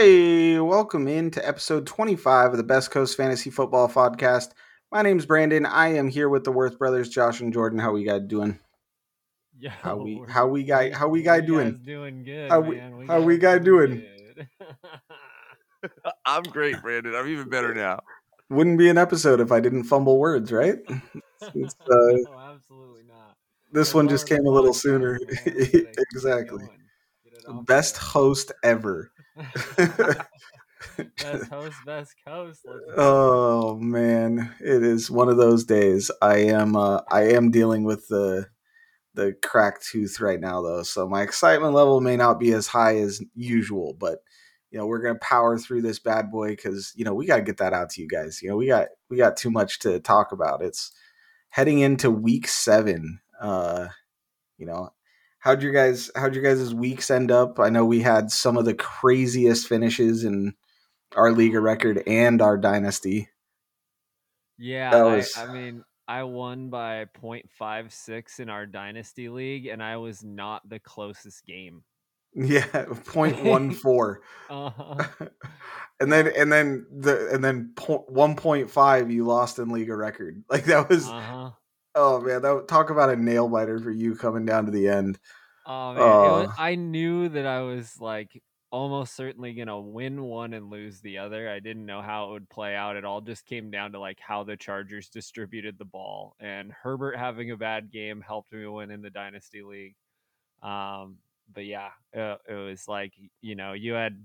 Hey, welcome into episode 25 of the Best Coast Fantasy Football Podcast. My name's Brandon. I am here with the Worth brothers, Josh and Jordan. How we guys doing? Yeah. How we how we guy how we guy doing? doing good, How we- man. how we guy doing? I'm great, Brandon. I'm even better now. Wouldn't be an episode if I didn't fumble words, right? It's, uh, no, absolutely not. this one just came a little sooner. the more we gotta keep exactly. going. Get it off Best host ever. best host, best coast. Oh man, it is one of those days. I am uh, I am dealing with the the cracked tooth right now though, so my excitement level may not be as high as usual, but you know we're gonna power through this bad boy because you know we gotta get that out to you guys. You know we got we got too much to talk about. It's heading into week seven. Uh, you know. How'd your guys how'd your guys' weeks end up? I know we had some of the craziest finishes in our league record and our dynasty. Yeah, That I, was- I mean, I won by 0.56 in our dynasty league, and I was not the closest game. Yeah, 0.14. Uh-huh. and then and then the and then 1.5 you lost in league of record. Like that was Uh-huh. Oh man, that talk about a nail biter for you coming down to the end. Oh man, it was. I knew that I was like almost certainly gonna win one and lose the other. I didn't know how it would play out. It all just came down to like how the Chargers distributed the ball, and Herbert having a bad game helped me win in the dynasty league. Um, but yeah, it, it was like you know you had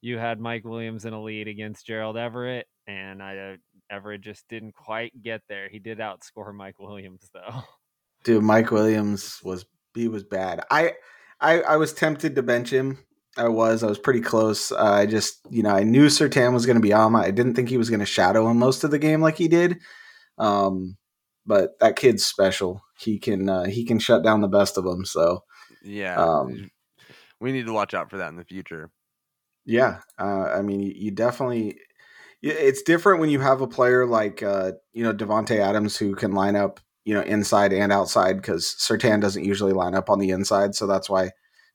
you had Mike Williams in a lead against Gerald Everett, and I uh, Everett just didn't quite get there. He did outscore Mike Williams though. Dude, Mike Williams was he was bad. I I I was tempted to bench him. I was. I was pretty close. Uh, I just, you know, I knew Surtain was going to be on. My. I didn't think he was going to shadow him most of the game like he did. Um, but that kid's special. He can uh, he can shut down the best of them. So Yeah. Um, we need to watch out for that in the future. Yeah, uh, I mean, you, you definitely. Yeah, It's different when you have a player like uh, you know Davante Adams who can line up you know inside and outside because Surtain doesn't usually line up on the inside, so that's why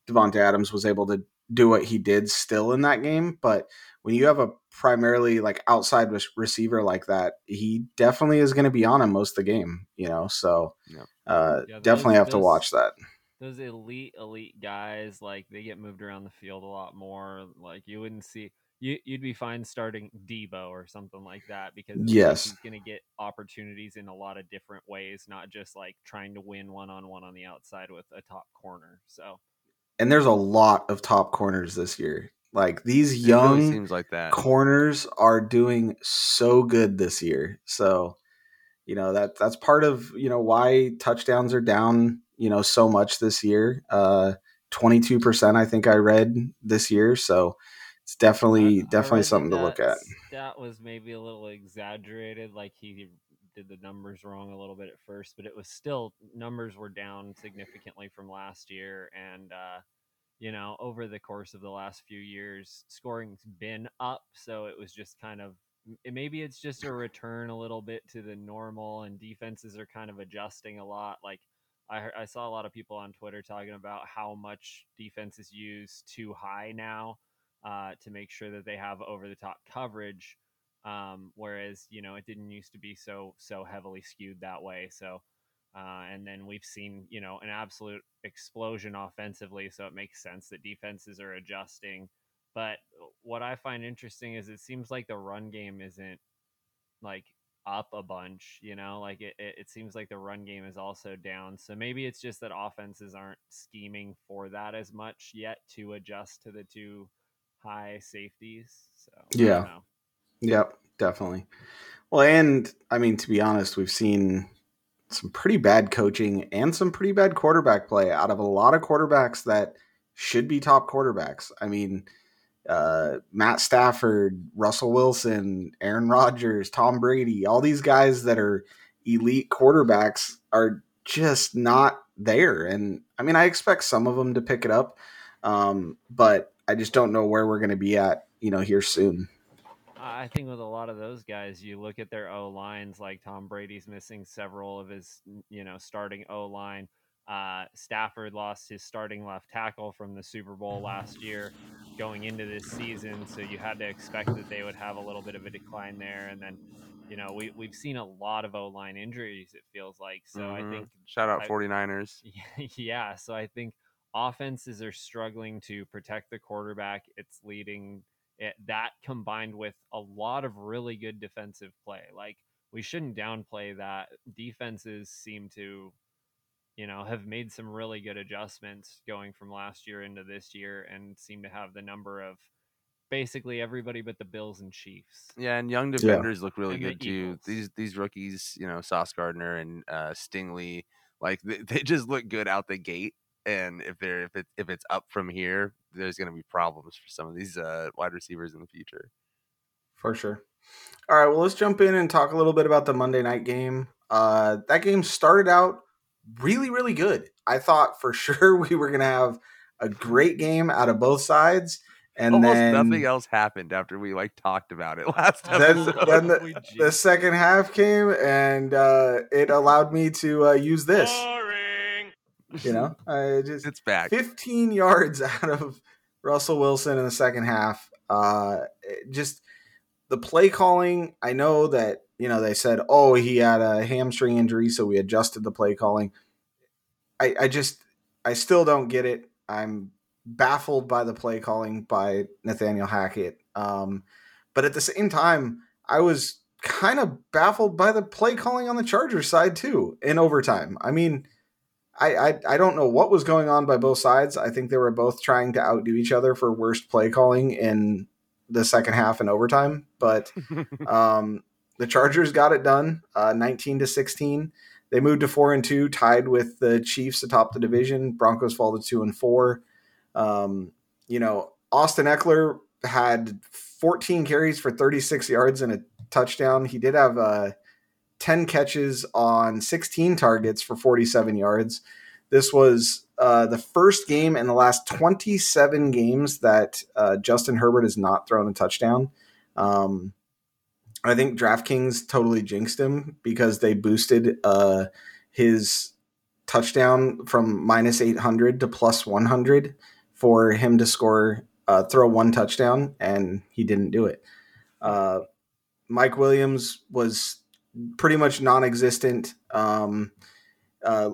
Davante Adams was able to do what he did still in that game. But when you have a primarily like outside receiver like that, he definitely is going to be on him most of the game. You know, so Yeah. uh, Yeah, those- definitely have to watch that. those elite elite guys like they get moved around the field a lot more like you wouldn't see you, you'd be fine starting Deebo or something like that because Yes. he's going to get opportunities in a lot of different ways not just like trying to win one-on-one on the outside with a top corner so And there's a lot of top corners this year. Like these It really young seems like that. corners are doing so good this year. So, you know, that that's part of, you know, why touchdowns are down, you know, so much this year. Uh 22% I think I read this year, so definitely I- I definitely that something to look at. That was maybe a little exaggerated. Like he did the numbers wrong a little bit at first, but it was still numbers were down significantly from last year. And uh, you know, over the course of the last few years, scoring's been up. So it was just kind of maybe it's just a return a little bit to the normal, and defenses are kind of adjusting a lot. Like I, I saw a lot of people on Twitter talking about how much defense is used too high now uh, to make sure that they have over the top coverage. Um, whereas you know it didn't used to be so so heavily skewed that way. So uh, and then we've seen you know an absolute explosion offensively, so it makes sense that defenses are adjusting. But what I find interesting is it seems like the run game isn't like up a bunch, you know, like it, it, it seems like the run game is also down. So maybe it's just that offenses aren't scheming for that as much yet to adjust to the two high safeties. So Yeah. Yep, definitely. Well, and I mean to be honest, we've seen some pretty bad coaching and some pretty bad quarterback play out of a lot of quarterbacks that should be top quarterbacks. I mean, uh, Matt Stafford, Russell Wilson, Aaron Rodgers, Tom Brady, all these guys that are elite quarterbacks are just not there. And I mean, I expect some of them to pick it up, um, but I just don't know where we're going to be at, you know, here soon. I think with a lot of those guys, you look at their O lines, like Tom Brady's missing several of his, you know, starting O line. Uh, Stafford lost his starting left tackle from the Super Bowl last year going into this season, so you had to expect that they would have a little bit of a decline there. And then, you know, we, we've seen a lot of O line injuries, it feels like. So Mhm. I think Shout out I- 49ers. yeah, so I think offenses are struggling to protect the quarterback. It's leading it, that combined with a lot of really good defensive play. Like we shouldn't downplay that. Defenses seem to, you know, have made some really good adjustments going from last year into this year and seem to have the number of basically everybody but the Bills and Chiefs. Yeah, and young defenders look really And the good too. Eagles. These these rookies, you know, Sauce Gardner and uh, Stingley, like they, they just look good out the gate. And if they're if it if it's up from here, there's going to be problems for some of these uh, wide receivers in the future. for sure. All right, well, let's jump in and talk a little bit about the Monday night game. Uh, that game started out really, really good. I thought for sure we were going to have a great game out of both sides, and Almost then nothing else happened after we like talked about it last Then- episode. then the- the second half came, and uh, it allowed me to uh, use this. You know, I just it's back. 15 yards out of Russell Wilson in the second half. Uh, just the play calling. I know that you know they said, "Oh, he had a hamstring injury, so we adjusted the play calling." I, I just, I still don't get it. I'm baffled by the play calling by Nathaniel Hackett. Um, but at the same time, I was kind of baffled by the play calling on the Chargers side too in overtime. I mean. I, I I don't know what was going on by both sides. I think they were both trying to outdo each other for worst play calling in the second half and overtime. But um, the Chargers got it done, uh, nineteen to sixteen. They moved to four and two, tied with the Chiefs atop the division. Broncos fall to two and four. Um, you know, Austin Ekeler had 14 carries for 36 yards and a touchdown. He did have uh, 10 catches on 16 targets for 47 yards. This was uh, the first game in the last 27 games that uh, Justin Herbert has not thrown a touchdown. Um, I think DraftKings totally jinxed him because they boosted uh, his touchdown from minus 800 to plus 100 for him to score, uh, throw one touchdown, and he didn't do it. Uh, Mike Williams was pretty much non-existent. Um, uh,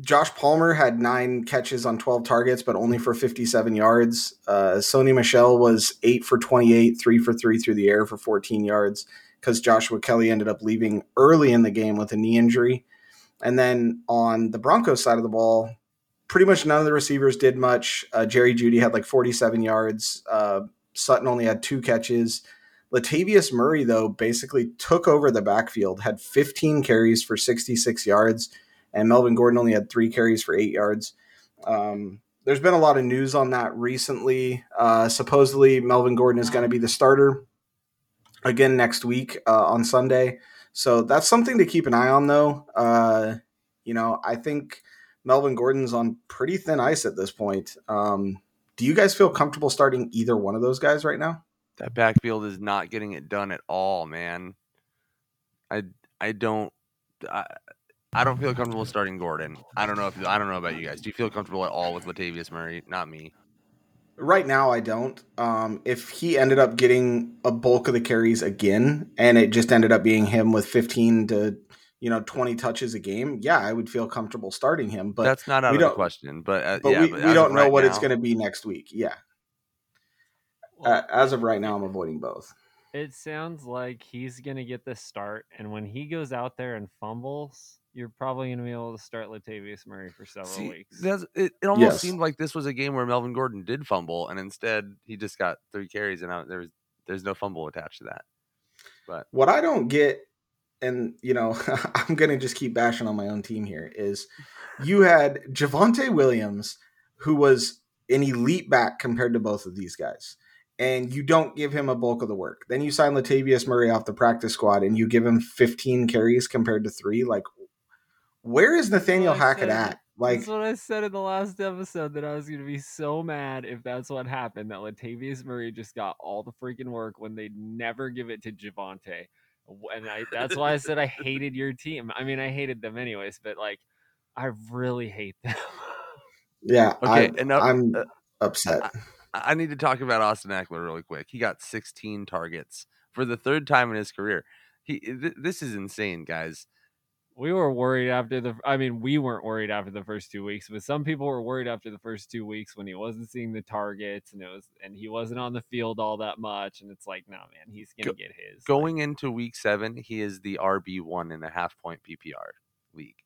Josh Palmer had nine catches on 12 targets, but only for 57 yards. Uh, Sony Michel was eight for 28, three for three through the air for 14 yards because Joshua Kelley ended up leaving early in the game with a knee injury. And then on the Broncos side of the ball, pretty much none of the receivers did much. Uh, Jerry Jeudy had like 47 yards. Uh, Sutton only had two catches. Latavius Murray, though, basically took over the backfield, had 15 carries for 66 yards, and Melvin Gordon only had three carries for eight yards. Um, there's been a lot of news on that recently. Uh, supposedly, Melvin Gordon is going to be the starter again next week uh, on Sunday. So that's something to keep an eye on, though. Uh, you know, I think Melvin Gordon's on pretty thin ice at this point. Um, do you guys feel comfortable starting either one of those guys right now? That backfield is not getting it done at all, man. I I don't I, I don't feel comfortable starting Gordon. I don't know if I don't know about you guys. Do you feel comfortable at all with Latavius Murray? Not me. Right now, I don't. Um, if he ended up getting a bulk of the carries again, and it just ended up being him with 15 to you know 20 touches a game, yeah, I would feel comfortable starting him. But That's not out of the question. But, uh, but yeah, we, but we don't know right what it's going to be next week. Yeah, Well, uh, as of right now, I'm avoiding both. It sounds like he's gonna get the start, and when he goes out there and fumbles, you're probably gonna be able to start Latavius Murray for several See, weeks. it, it almost Yes. seemed like this was a game where Melvin Gordon did fumble, and instead he just got three carries, and out, there was there's no fumble attached to that. But What I don't get, and you know, I'm going to just keep bashing on my own team here, is you had Javonte Williams, who was an elite back compared to both of these guys, and you don't give him a bulk of the work. Then you sign Latavius Murray off the practice squad, and you give him 15 carries compared to three. Like, where is Nathaniel Hackett said- at? Like, that's what I said in the last episode that I was gonna be so mad if that's what happened that Latavius Murray just got all the freaking work when they never give it to Javonte. And I, that's why I said I hated your team. I mean, I hated them anyways, but like, I really hate them. Yeah, Okay, I, enough- I'm uh, upset. I I need to talk about Austin Ekeler really quick. He got 16 targets for the third time in his career. He eh, th- this is insane, guys. we were worried after the I mean, we weren't worried after the first two weeks, but some people were worried after the first two weeks when he wasn't seeing the targets and it was and he wasn't on the field all that much. And it's like, no man, he's gonna Go- get his. Like, Going into week seven, he is the RB one and a half point PPR league.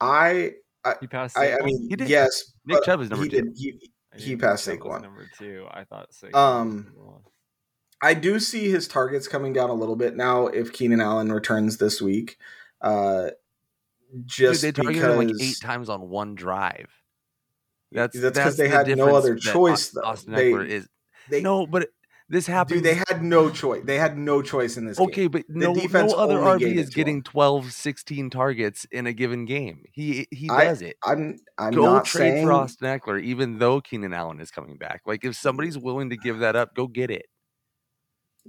I he passed I, I mean He did. yes, Nick Chubb is number he two. Did, he, I he passed think that Saquon. Number two. I thought Saquon. Um, one. I do see his targets coming down a little bit now if Keenan Allen returns this week. Uh, Dude, just they targeted because him like eight times on one drive. That's That's 'cause that's they the had no other choice, Aus- though. Austin They- Ekeler is they no, but this happened. dude, they had no choice. They had no choice in this game. Okay, but no, no other RB is getting him. 12, 16 targets in a given game. He he I- does it. I'm I'm Go not trade saying for Austin Ekeler, even though Keenan Allen is coming back. Like if somebody's willing to give that up, go get it.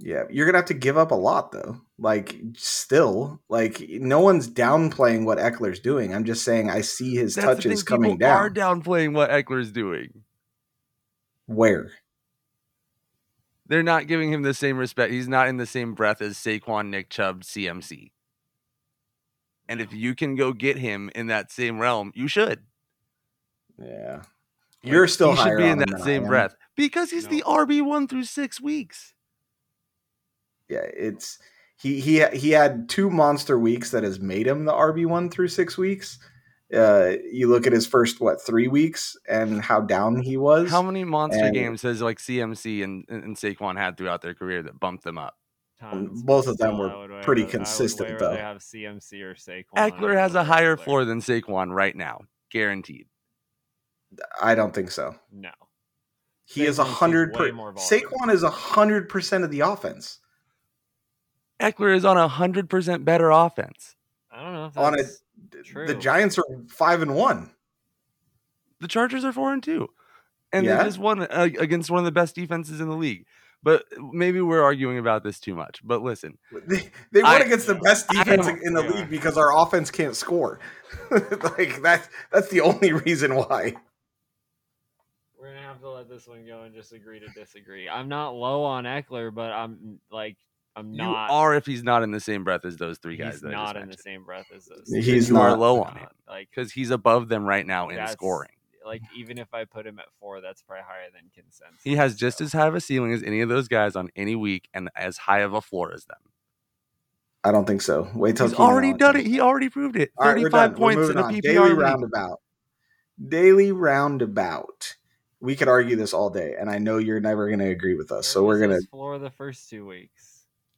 Yeah, you're gonna have to give up a lot though. Like still, like no one's downplaying what Ekeler's doing. I'm just saying I see his That's the touches thing, coming down. Are downplaying what Ekeler's doing. Where? They're not giving him the same respect. He's not in the same breath as Saquon, Nick Chubb, CMC. And if you can go get him in that same realm, you should. Yeah, you're still he should be in that same breath because he's the RB one through six weeks. Yeah, it's he he he had two monster weeks that has made him the RB one through six weeks. Uh, you look at his first what three weeks and how down he was. How many monster and- games has like CMC and, and Saquon had throughout their career that bumped them up? Tons, both of them were would pretty would consistent, though. rather have CMC or Saquon. Ekeler has a higher Ekeler. floor than Saquon right now, guaranteed. I don't think so. No. He is a hundred. way Per- more volume. Saquon is a hundred percent of the offense. Ekeler is on a hundred percent better offense. I don't know if On a- that's The Giants are five and one. The Chargers are four and two, and Yeah? they just won uh, against one of the best defenses in the league. But maybe we're arguing about this too much. But listen, They, they won I- against the best defense in the yeah. league because our offense can't score. like that's that's the only reason why. We're gonna have to let this one go and just agree to disagree. I'm not low on Ekeler, but I'm like I'm you are if he's not in the same breath as those three guys. he's that I not just in the same breath as those. He's three. you are low on him like because he's above them right now in scoring. Like even if I put him at four, that's probably higher than consensus. He has just so. as high of a ceiling as any of those guys on any week, and as high of a floor as them. I don't think so. Wait till He's Keenan already Allen done it. He already proved it. All right, we're Thirty-five done. We're points in moving a on. PPR Daily league. roundabout. Daily roundabout. We could argue this all day, and I know you're never going to agree with us. So we're gonna. his floor the first two weeks.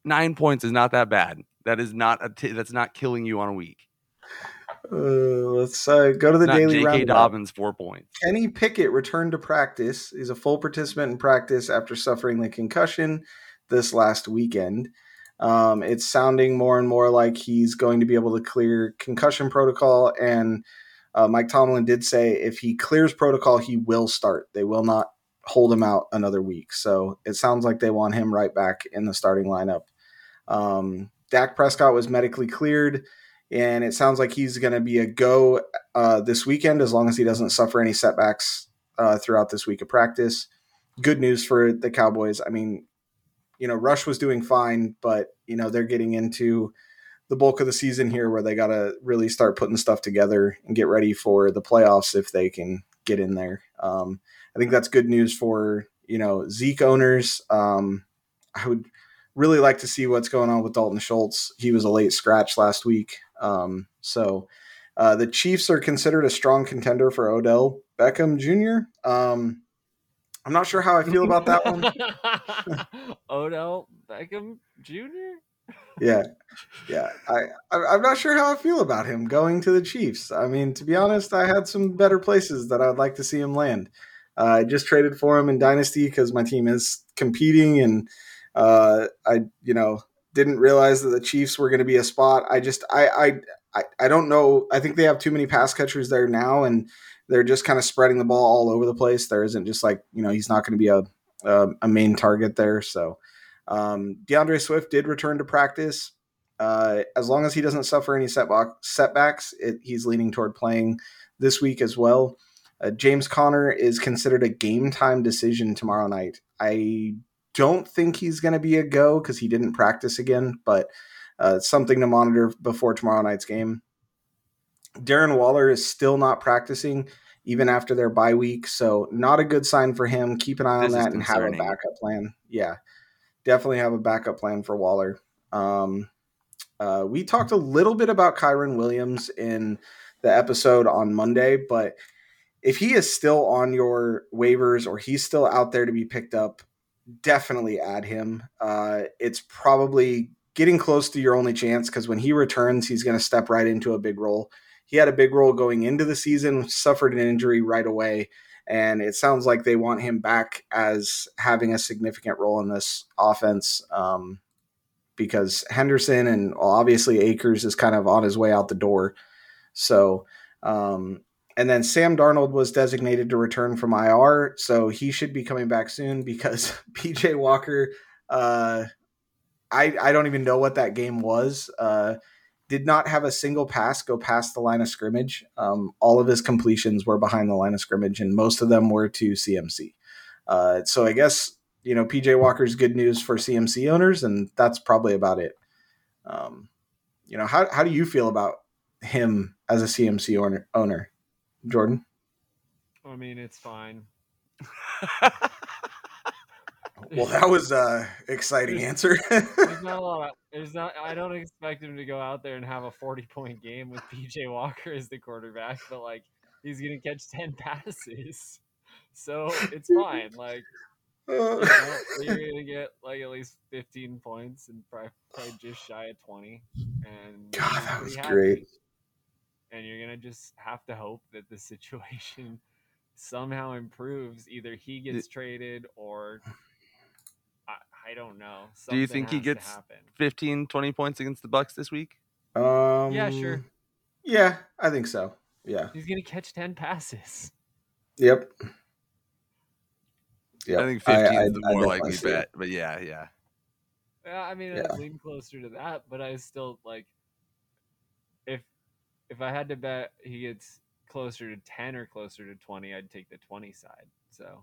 Nine points is not that bad. That is not a t- that's not killing you on a week. Uh, let's uh, go to the It's daily J.K. roundabout. Dobbins four points. Kenny Pickett returned to practice. Is a full participant in practice after suffering the concussion this last weekend. Um, it's sounding more and more like he's going to be able to clear concussion protocol. And uh, Mike Tomlin did say if he clears protocol, he will start. They will not hold him out another week. So it sounds like they want him right back in the starting lineup. Um, Dak Prescott was medically cleared, and it sounds like he's going to be a go uh, this weekend as long as he doesn't suffer any setbacks uh, throughout this week of practice. Good news for the Cowboys. I mean, you know, Rush was doing fine, but you know they're getting into the bulk of the season here where they got to really start putting stuff together and get ready for the playoffs if they can get in there. Um, I think that's good news for you know Zeke owners. Um, I would really like to see what's going on with Dalton Schultz. He was a late scratch last week, um, so uh, the Chiefs are considered a strong contender for Odell Beckham Jr. Um, I'm not sure how I feel about that one. Odell Beckham Jr. yeah, yeah. I, I I'm not sure how I feel about him going to the Chiefs. I mean, to be honest, I had some better places that I'd like to see him land. Uh, I just traded for him in Dynasty because my team is competing, and uh, I you know didn't realize that the Chiefs were going to be a spot. I just I, I I I don't know. I think they have too many pass catchers there now, and they're just kind of spreading the ball all over the place. There isn't just like you know he's not going to be a a, a main target there. So um, DeAndre Swift did return to practice. Uh, as long as he doesn't suffer any setback, setbacks, it, he's leaning toward playing this week as well. Uh, James Conner is considered a game time decision tomorrow night. I don't think he's going to be a go because he didn't practice again, but uh, something to monitor before tomorrow night's game. Darren Waller is still not practicing even after their bye week, so not a good sign for him. Keep an eye on This is that and have a backup plan. Yeah, definitely have a backup plan for Waller. Um, uh, we talked a little bit about Kyren Williams in the episode on Monday, but if he is still on your waivers or he's still out there to be picked up, definitely add him. Uh, it's probably getting close to your only chance because when he returns, he's going to step right into a big role. He had a big role going into the season, suffered an injury right away, and it sounds like they want him back as having a significant role in this offense. Um, because Henderson and obviously Akers is kind of on his way out the door. So, um, and then Sam Darnold was designated to return from IR, so he should be coming back soon because PJ Walker, uh, I I don't even know what that game was. Uh, did not have a single pass go past the line of scrimmage. Um, all of his completions were behind the line of scrimmage, and most of them were to CMC. Uh, so I guess you know PJ Walker's good news for CMC owners, and that's probably about it. Um, you know how how do you feel about him as a CMC owner, owner Jordan? I mean, it's fine. Well, that was a exciting answer. There's not a lot. There's not. I don't expect him to go out there and have a 40 point game with PJ Walker as the quarterback, but like he's gonna catch 10 passes, so it's fine. Like you're gonna get like at least 15 points and probably, probably just shy of 20. And God, that was great. And you're gonna just have to hope that the situation somehow improves. Either he gets traded or I, I don't know. Do you think he gets happen. 15, 20 points against the Bucks this week? Um, Yeah, sure. Yeah, I think so. Yeah. He's gonna catch 10 passes. Yep. Yeah, I think 15 I- is the more likely see it. bet. But yeah, yeah. Yeah, I mean, Yeah. I'd lean closer to that, but I still like if if I had to bet he gets closer to 10 or closer to 20, I'd take the 20 side. So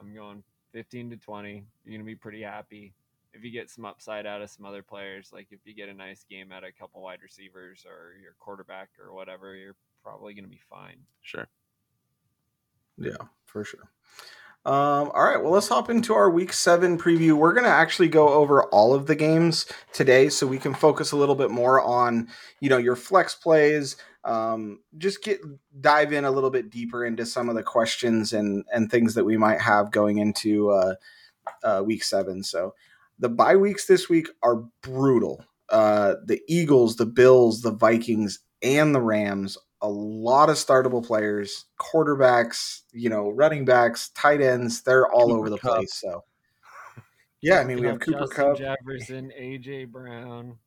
I'm going 15 to 20. You're gonna be pretty happy. If you get some upside out of some other players, like if you get a nice game out of a couple wide receivers or your quarterback or whatever, you're probably gonna be fine. Sure. Yeah, for sure. Um, all right, well, let's hop into our week seven preview. We're going to actually go over all of the games today so we can focus a little bit more on, you know, your flex plays. Um, just get dive in a little bit deeper into some of the questions and and things that we might have going into uh, uh, week seven. So the bye weeks this week are brutal. Uh, the Eagles, the Bills, the Vikings, and the Rams a lot of startable players, quarterbacks, you know, running backs, tight ends. They're all Cooper over the Kupp. place. So, yeah, I mean, we have Cooper Justin Kupp. Jefferson, AJ Brown.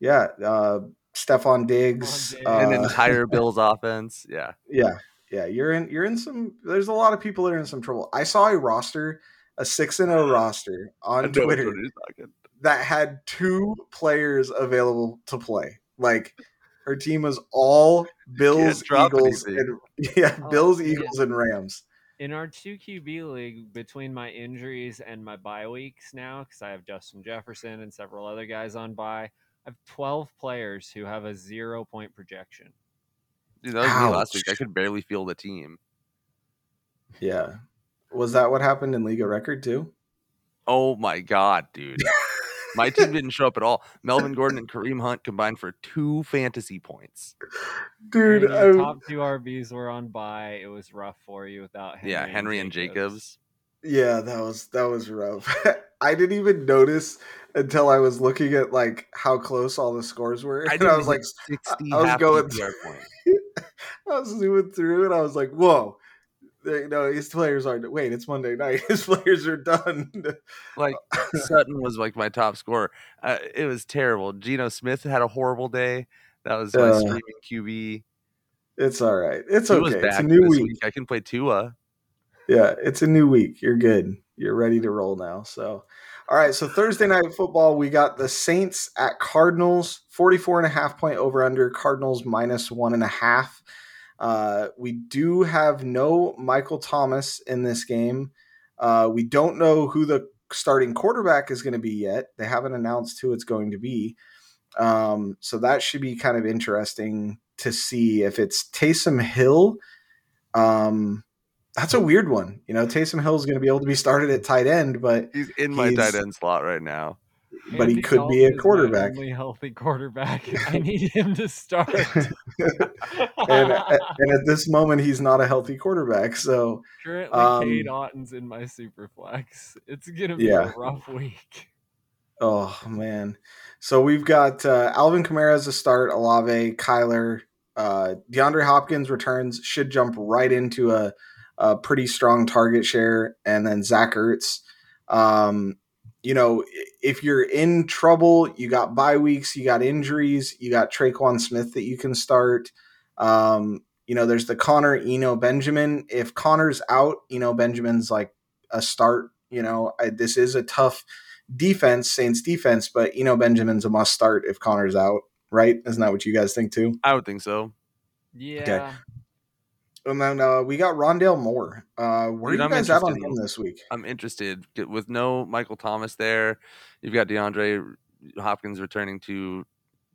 Yeah, uh, Stefon Diggs. Diggs. Uh, An entire Bills offense. Yeah. yeah, yeah. You're in. You're in some. There's a lot of people that are in some trouble. I saw a roster, a six and zero roster on Twitter one you're talking. that had two players available to play. Like her team was all Bills, drop Eagles, and yeah, Oh, Bills, man. Eagles, and Rams. In our two QB league, between my injuries and my bye weeks now, because I have Justin Jefferson and several other guys on bye, I have 12 players who have a zero point projection. Dude, that was me last week. I could barely feel the team. Yeah. Was that what happened in League of Record too? Oh my god, dude. My team didn't show up at all. Melvin Gordon and Kareem Hunt combined for two fantasy points. Dude, When your top two RBs were on bye. It was rough for you without Henry yeah, Henry and Jacobs. yeah, that was that was rough. I didn't even notice until I was looking at like how close all the scores were. And I, was like hit 60 I was going I was zooming through and I was like, whoa. No, his players aren't wait, it's Monday night. His players are done. Like Sutton was like my top scorer. Uh, it was terrible. Geno Smith had a horrible day. That was my Uh, streaming QB. It's all right. It's Tua's okay. It's a new week. week. I can play Tua. Yeah, it's a new week. You're good. You're ready to roll now. So, All right, so Thursday night football, we got the Saints at Cardinals, 44 and a half point over under, Cardinals minus one and a half. Uh, we do have no Michael Thomas in this game. Uh, we don't know who the starting quarterback is going to be yet. They haven't announced who it's going to be. Um, so that should be kind of interesting to see if it's Taysom Hill. Um, that's a weird one. You know, Taysom Hill is going to be able to be started at tight end, but he's in my he's- tight end slot right now. But Andy he could be a Dalton is my quarterback. Only healthy quarterback. I need him to start. and, and at this moment, he's not a healthy quarterback. So Currently, Um, Cade Otton's in my super flex. It's gonna be Yeah. a rough week. Oh man. So we've got uh, Alvin Kamara as a start, Olave, Kyler, uh, DeAndre Hopkins returns, should jump right into a, a pretty strong target share, and then Zach Ertz. Um, you know, if you're in trouble, you got bye weeks, you got injuries, you got Tre'Quan Smith that you can start. Um, you know, there's the Conner Eno Benjamin. If Conner's out, Eno Benjamin's like a start. You know, I, this is a tough defense, Saints defense, but you know Benjamin's a must start if Conner's out, right? Isn't that what you guys think too? I would think so. Yeah. And then uh, we got Rondale Moore. Uh, where Dude, are you I'm guys at on him this week? I'm interested with no Michael Thomas there. You've got DeAndre Hopkins returning to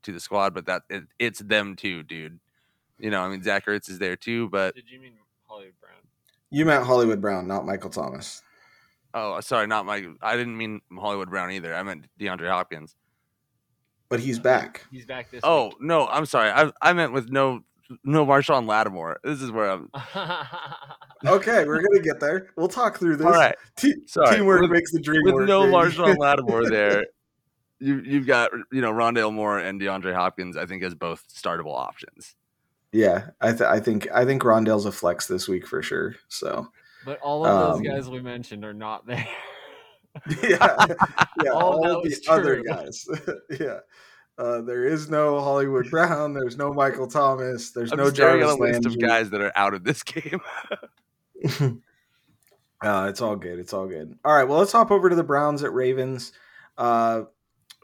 to the squad, but that it, it's them too, dude. You know, I mean Zach Ertz is there too, but Did you mean Hollywood Brown? You meant Hollywood Brown, not Michael Thomas. oh, sorry, not my. I didn't mean Hollywood Brown either. I meant DeAndre Hopkins. But he's back. He's back this week. Oh no, I'm sorry. I I meant with no no Marshon Lattimore. This is where I'm. Okay, we're gonna get there. We'll talk through this. All right, Te- sorry. teamwork With- makes the dream with work. no baby. Marshon Lattimore there, you you've got you know Rondale Moore and DeAndre Hopkins. I think as both startable options. yeah, I, th- I think I think Rondale's a flex this week for sure. So but all of Um, those guys we mentioned are not there. yeah, yeah, All all, of the was other guys. yeah. Uh, there is no Hollywood Brown. There's no Michael Thomas. There's I'm no staring at a Jarvis list of guys that are out of this game. uh, it's all good. It's all good. All right. Well, let's hop over to the Browns at Ravens. Uh,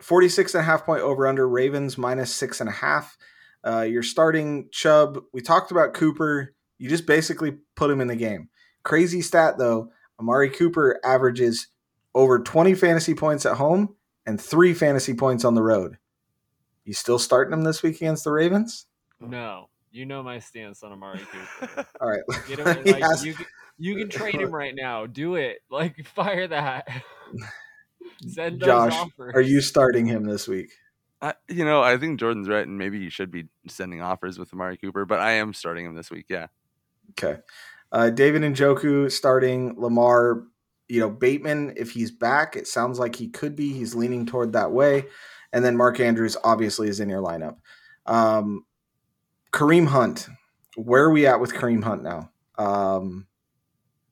46 and a half point over under Ravens minus six and a half. Uh, you're starting Chubb. We talked about Cooper. You just basically put him in the game. Crazy stat though. Amari Cooper averages over 20 fantasy points at home and three fantasy points on the road. You still starting him this week against the Ravens? no, you know my stance on Amari Cooper. All right. Get him, He like, has- you, can- you can trade him right now. Do it. Like fire that. Send Josh, offers. are you starting him this week? I, you know, I think Jordan's right, and maybe you should be sending offers with Amari Cooper, but I am starting him this week. Yeah, Okay. Uh, David Njoku starting Lamar. You know, Bateman, if he's back, it sounds like he could be. He's leaning toward that way. And then Mark Andrews obviously is in your lineup. Um, Kareem Hunt. Where are we at with Kareem Hunt now? Um,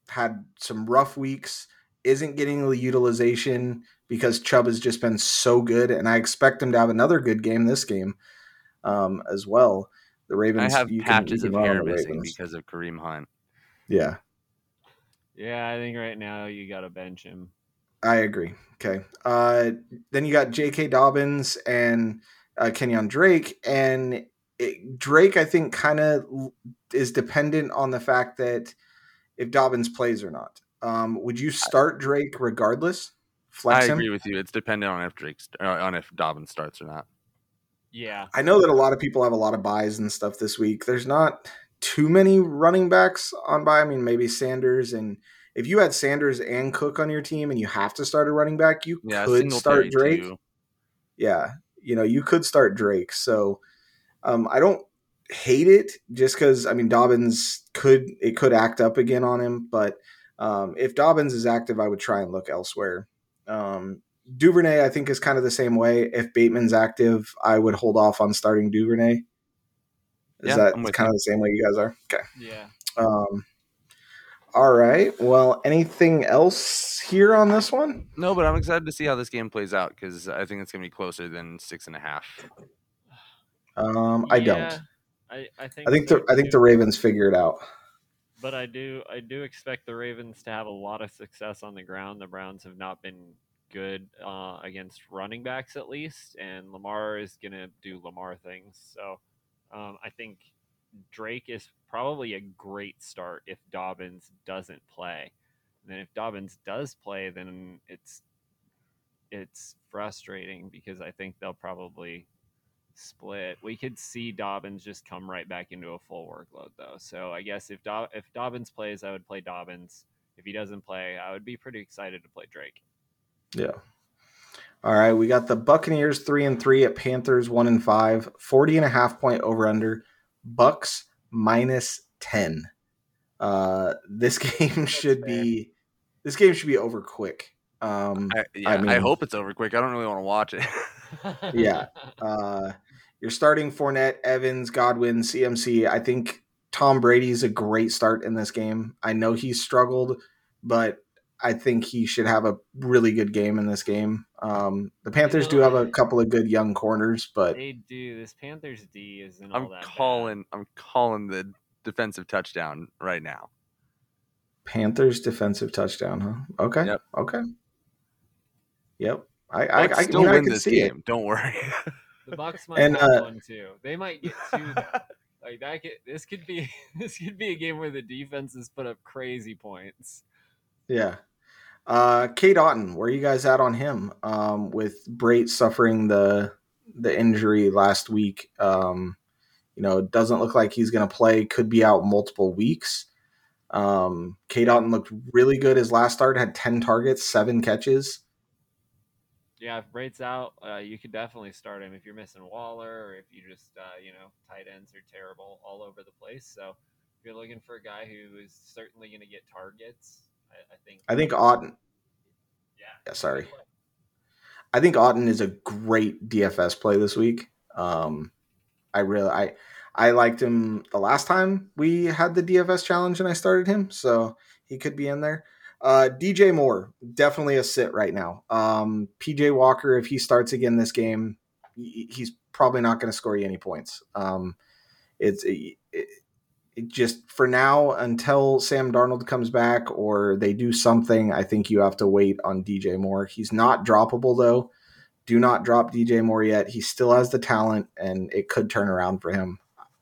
had some rough weeks, isn't getting the utilization because Chubb has just been so good. And I expect him to have another good game this game um, as well. The Ravens. I have you can- patches you of can run on hair missing Ravens. because of Kareem Hunt. Yeah. Yeah, I think right now you got to bench him. I agree. Okay. Uh, then you got J.K. Dobbins and uh, Kenyan Drake, and it, Drake, I think, kind of is dependent on the fact that if Dobbins plays or not. Um, would you start Drake regardless? Flex I him. agree with you. It's dependent on if Drake's uh, on if Dobbins starts or not. Yeah. I know that a lot of people have a lot of buys and stuff this week. There's not too many running backs on buy. I mean, maybe Sanders and if you had Sanders and Cook on your team and you have to start a running back, you Yeah, could start Drake. too. yeah, you know, you could start Drake. So um, I don't hate it just because I mean Dobbins could it could act up again on him, but um, if Dobbins is active, I would try and look elsewhere. Um, Duvernay, I think, is kind of the same way. If Bateman's active, I would hold off on starting Duvernay. Is Yeah, that I'm with kind of the same way you guys are? Okay. Yeah. Um, all right. Well, anything else here on this one? No, but I'm excited to see how this game plays out because I think it's gonna be closer than six and a half. Um, I don't. I, I think I think the I think the Ravens figure it out. but I do I do expect the Ravens to have a lot of success on the ground. The Browns have not been good uh, against running backs at least, and Lamar is gonna do Lamar things. So um, I think Drake is probably a great start if Dobbins doesn't play. And then if Dobbins does play, then it's it's frustrating because I think they'll probably split. We could see Dobbins just come right back into a full workload though. So I guess if Do- if Dobbins plays, I would play Dobbins. If he doesn't play, I would be pretty excited to play Drake. Yeah. All right, we got the Buccaneers 3 and 3 at Panthers 1 and 5, 40 and a half point over under. Bucks minus 10. Uh this game should fair. be this game should be over quick. Um I, yeah, I, mean- hope it's over quick. I don't really want to watch it. Yeah. Uh, you're starting Fournette, Evans, Godwin, CMC. I think Tom Brady's a great start in this game. I know he's struggled, but I think he should have a really good game in this game. Um, the Panthers do have a couple of good young corners, but they do. This Panthers D isn't I'm that calling. I'm calling the defensive touchdown right now. Panthers defensive touchdown, huh? Okay. Yep. Okay. Yep. I I, Bucks I, still mean, I win can this see game. Don't worry. The Bucks might And, have uh, one too. They might get two. like that. Could, this could be this could be a game where the defenses put up crazy points. Yeah. Uh, Cade Otton, where you guys at on him? Um, with Brate suffering the the injury last week, um, you know, it doesn't look like he's going to play. Could be out multiple weeks. Um, Cade Otton looked really good. His last start had ten targets, seven catches. Yeah, if Brate's out, uh, you could definitely start him if you're missing Waller or if you just, uh, you know, tight ends are terrible all over the place. So if you're looking for a guy who is certainly going to get targets, I, I think. I think Otton. Yeah. Yeah, sorry. I think Otton is a great DFS play this week. Um, I really I I liked him the last time we had the DFS challenge and I started him, so he could be in there. Uh, DJ Moore definitely a sit right now. Um, PJ Walker, if he starts again this game, he's probably not going to score you any points. Um, it's it, it, it just for now until Sam Darnold comes back or they do something. I think you have to wait on DJ Moore. He's not droppable though. Do not drop DJ Moore yet. He still has the talent, and it could turn around for him.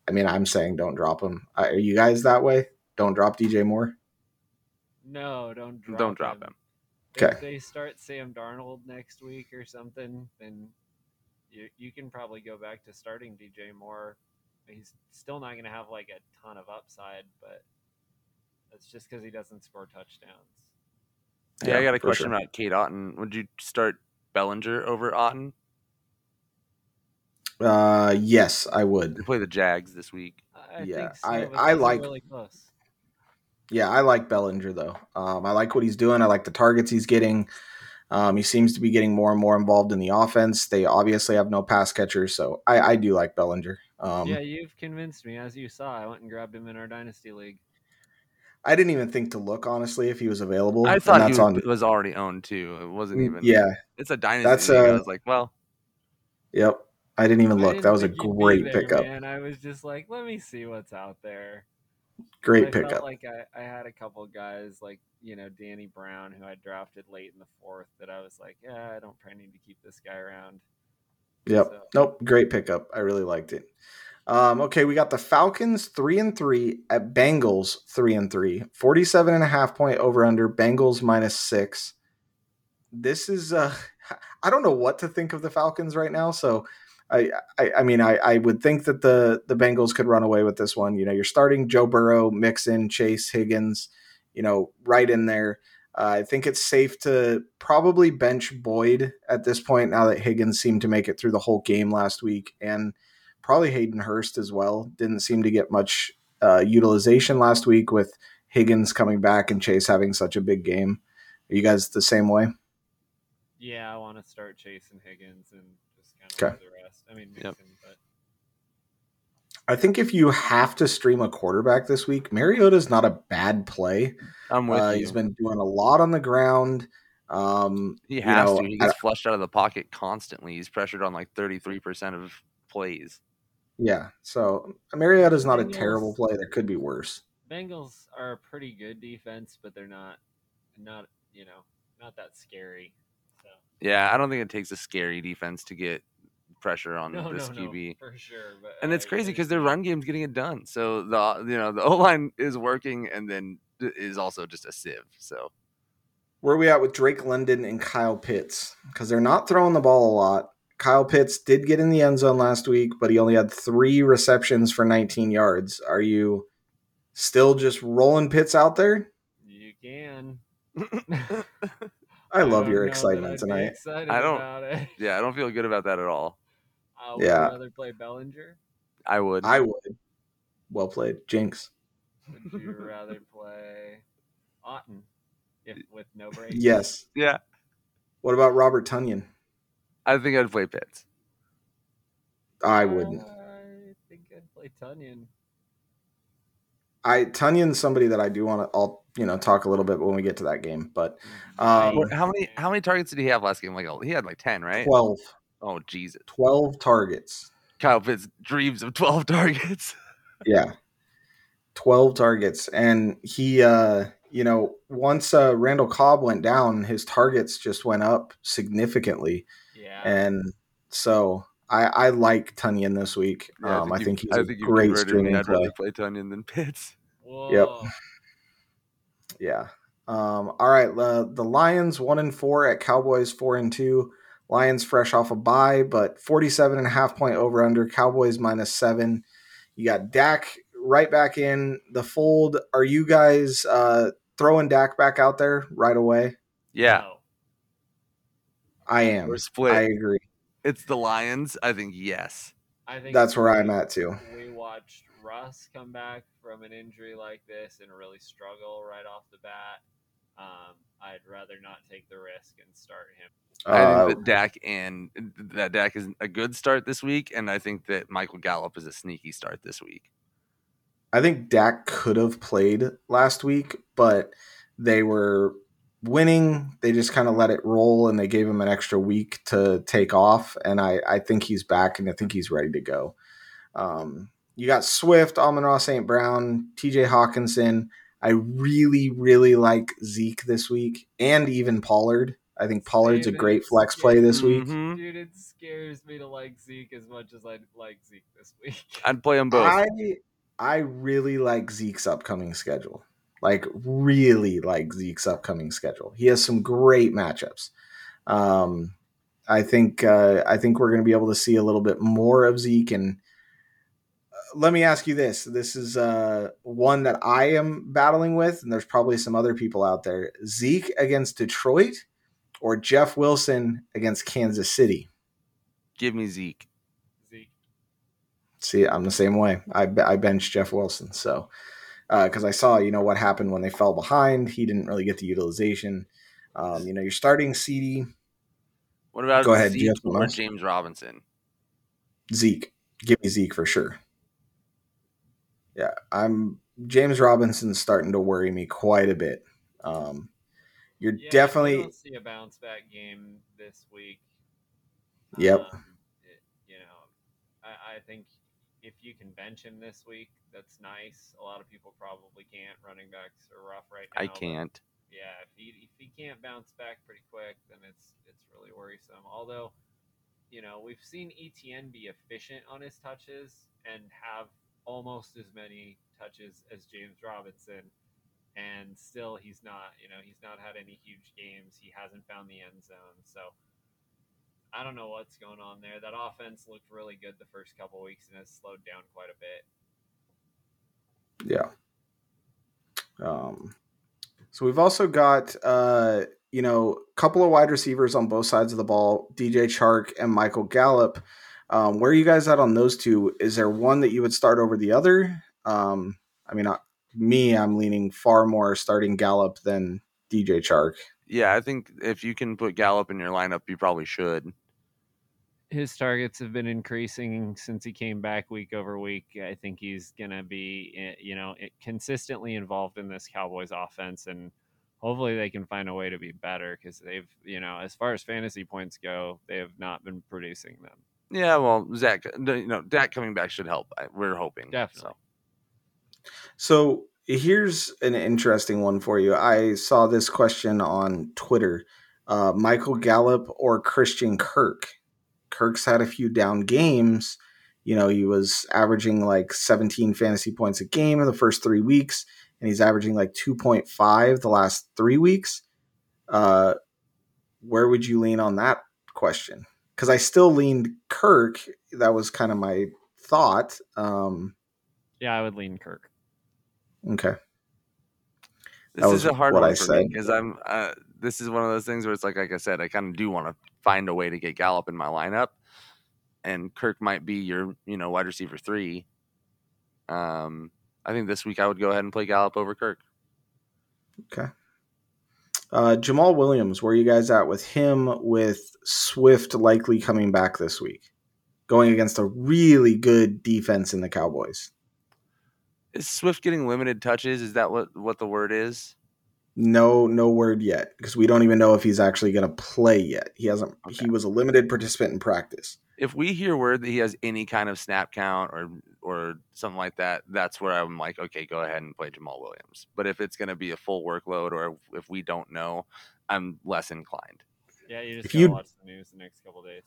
I mean, I'm saying don't drop him. Are you guys that way? Don't drop DJ Moore. No, don't drop Don't drop him. Okay. If they start Sam Darnold next week or something, then you you can probably go back to starting DJ Moore. He's still not going to have like a ton of upside, but that's just because he doesn't score touchdowns. Yeah, I got a question sure. about Cade Otton. Would you start Bellinger over Otton? Uh, yes, I would. They play the Jags this week. I Yeah, think so, I- I like- really close. Yeah, I like Bellinger though. Um, I like what he's doing. I like the targets he's getting. Um, he seems to be getting more and more involved in the offense. They obviously have no pass catchers, so I, I do like Bellinger. Um, yeah, you've convinced me. As you saw, I went and grabbed him in our dynasty league. I didn't even think to look honestly if he was available. I thought he that's was, on. was already owned too. It wasn't even. Yeah, it's a dynasty. That's, league. I uh, was like, well, yep. I didn't even I look. didn't That was a think you'd be great there, pickup. And I was just like, let me see what's out there. Great I pickup. Felt like I, I had a couple guys like you know Danny Brown who I drafted late in the fourth that I was like, yeah, I don't probably need to keep this guy around. Yep. So- Nope. Great pickup. I really liked it. Um, okay, we got the Falcons three and three at Bengals three and three. 47 and a half point over under Bengals minus six. This is uh I don't know what to think of the Falcons right now. So I I, I mean I, I would think that the the Bengals could run away with this one. You know, you're starting Joe Burrow, Mixon, Chase, Higgins, you know, right in there. Uh, I think it's safe to probably bench Boyd at this point now that Higgins seemed to make it through the whole game last week, and probably Hayden Hurst as well. Didn't seem to get much uh, utilization last week with Higgins coming back and Chase having such a big game. Are you guys the same way? Yeah, I want to start chasing Higgins and just kind of Okay. the rest. I mean, Yep. But I think if you have to stream a quarterback this week, Mariota's not a bad play. I'm with Uh, you. he's been doing a lot on the ground. Um, he you has know, to. He I- gets flushed out of the pocket constantly. He's pressured on like 33% of plays. yeah, so Mariota's not a terrible play. There could be worse. Bengals are a pretty good defense, but they're not not you know not that scary. So Yeah, I don't think it takes a scary defense to get pressure on No, this no, no, QB. for sure. But And it's I crazy because their run game's getting it done. So the you know the O line is working, and then is also just a sieve. So Where are we at with Drake London and Kyle Pitts? Because they're not throwing the ball a lot. Kyle Pitts did get in the end zone last week, but he only had three receptions for 19 yards. Are you still just rolling Pitts out there? you can. I love don't your excitement tonight. I don't- About it. yeah, I don't feel good about that at all. I would Yeah. rather play Bellinger. I would. I would. Well played, Jinx. Would you rather play Otton if with no breaks? Yes. yeah, What about Robert Tonyan? I think I'd play Pitts. I wouldn't. I think I'd play Tonyan. I Tonyan's somebody that I do want to. I'll you know talk a little bit when we get to that game, but Um, how many how many targets did he have last game? Like he had like ten, right? 12, Oh Jesus! 12 targets. Kyle Pitts dreams of twelve targets. Yeah. 12 targets. And he, uh, you know, once uh, Randall Cobb went down, his targets just went up significantly. Yeah. And so I, I like Tonyan this week. Yeah, um, I you- think he's I a think you great streaming I'd play. rather play Tonyan than Pitts. Whoa. Yeah. Um, all right. The, the Lions one and four at Cowboys four and two. Lions fresh off a bye, but 47 and a half point over under. Cowboys minus seven. You got Dak right back in the fold. Are you guys uh, throwing Dak back out there right away? Yeah, I am. we're split. I agree. It's the Lions. I think yes. I think That's where I'm at too. We watched Russ come back from an injury like this and really struggle right off the bat. Um, I'd rather not take the risk and start him. I Uh, think that Dak and that Dak is a good start this week, and I think that Michael Gallup is a sneaky start this week. I think Dak could have played last week, but they were winning. They just kind of let it roll and they gave him an extra week to take off. And I, I think he's back and I think he's ready to go. Um, you got Swift, Amon-Ra St. Brown, TJ Hockenson. I really, really like Zeke this week and even Pollard. I think Pollard's a great as flex play this week. Mhm. Dude, it scares me to like Zeke as much as I like Zeke this week. I'd play them both. I I really like Zeke's upcoming schedule. Like really like Zeke's upcoming schedule. He has some great matchups. Um, I think uh, I think we're going to be able to see a little bit more of Zeke. And uh, let me ask you this: This is uh, one that I am battling with, and there's probably some other people out there. Zeke against Detroit, or Jeff Wilson against Kansas City. Give me Zeke. Zeke. See, I'm the same way. I, I benched Jeff Wilson. So, because I saw, you know, what happened when they fell behind. He didn't really get the utilization. Um, you know, you're starting CeeDee, What about Go ahead, Zeke do you or? James Robinson? Zeke. Give me Zeke for sure. Yeah, I'm James Robinson's starting to worry me quite a bit. Um, you're Yeah, definitely don't see a bounce back game this week. Yep. Um, it- you know, I, I think if you can bench him this week, that's nice. A lot of people probably can't. Running backs are rough right now. I can't. yeah, if he if he can't bounce back pretty quick, then it's it's really worrisome. Although, you know, we've seen Etienne be efficient on his touches and have almost as many touches as James Robinson, and still he's not. You know, he's not had any huge games. He hasn't found the end zone, so. I don't know what's going on there. That offense looked really good the first couple weeks and has slowed down quite a bit. Yeah. Um, so we've also got uh, you know a couple of wide receivers on both sides of the ball, DJ Chark and Michael Gallup. Um, where are you guys at on those two? Is there one that you would start over the other? Um, I mean, uh, me, I'm leaning far more starting Gallup than DJ Chark. Yeah, I think if you can put Gallup in your lineup, you probably should. his targets have been increasing since he came back week over week. I think he's going to be, eh, you know, eh, consistently involved in this Cowboys offense, and hopefully they can find a way to be better because they've, you know, as far as fantasy points go, they have not been producing them. Yeah, well, Zach, you know, Dak coming back should help. We're hoping. Definitely. So here's an interesting one for you. I saw this question on Twitter. uh, Michael Gallup or Christian Kirk. Kirk's had a few down games. You know, he was averaging like 17 fantasy points a game in the first three weeks, and he's averaging like 2.5 the last three weeks. Uh, where would you lean on that question? Because I still leaned Kirk. That was kind of my thought. Um, yeah, I would lean Kirk. Okay. This is a hard one for me because I'm. Uh, this is one of those things where it's like, like I said, I kind of do want to find a way to get Gallup in my lineup, and Kirk might be your, you know, wide receiver three. Um, I think this week I would go ahead and play Gallup over Kirk. Okay. Uh, Jamaal Williams, where are you guys at with him? With Swift likely coming back this week, going against a really good defense in the Cowboys. Is Swift getting limited touches? Is that what what the word is? No, no word yet because we don't even know if he's actually going to play yet. He hasn't. Okay. He was a limited participant in practice. If we hear word that he has any kind of snap count or or something like that, that's where I'm like, okay, go ahead and play Jamaal Williams. But if it's going to be a full workload or if we don't know, I'm less inclined. Yeah, you just if you watch the news the next couple days.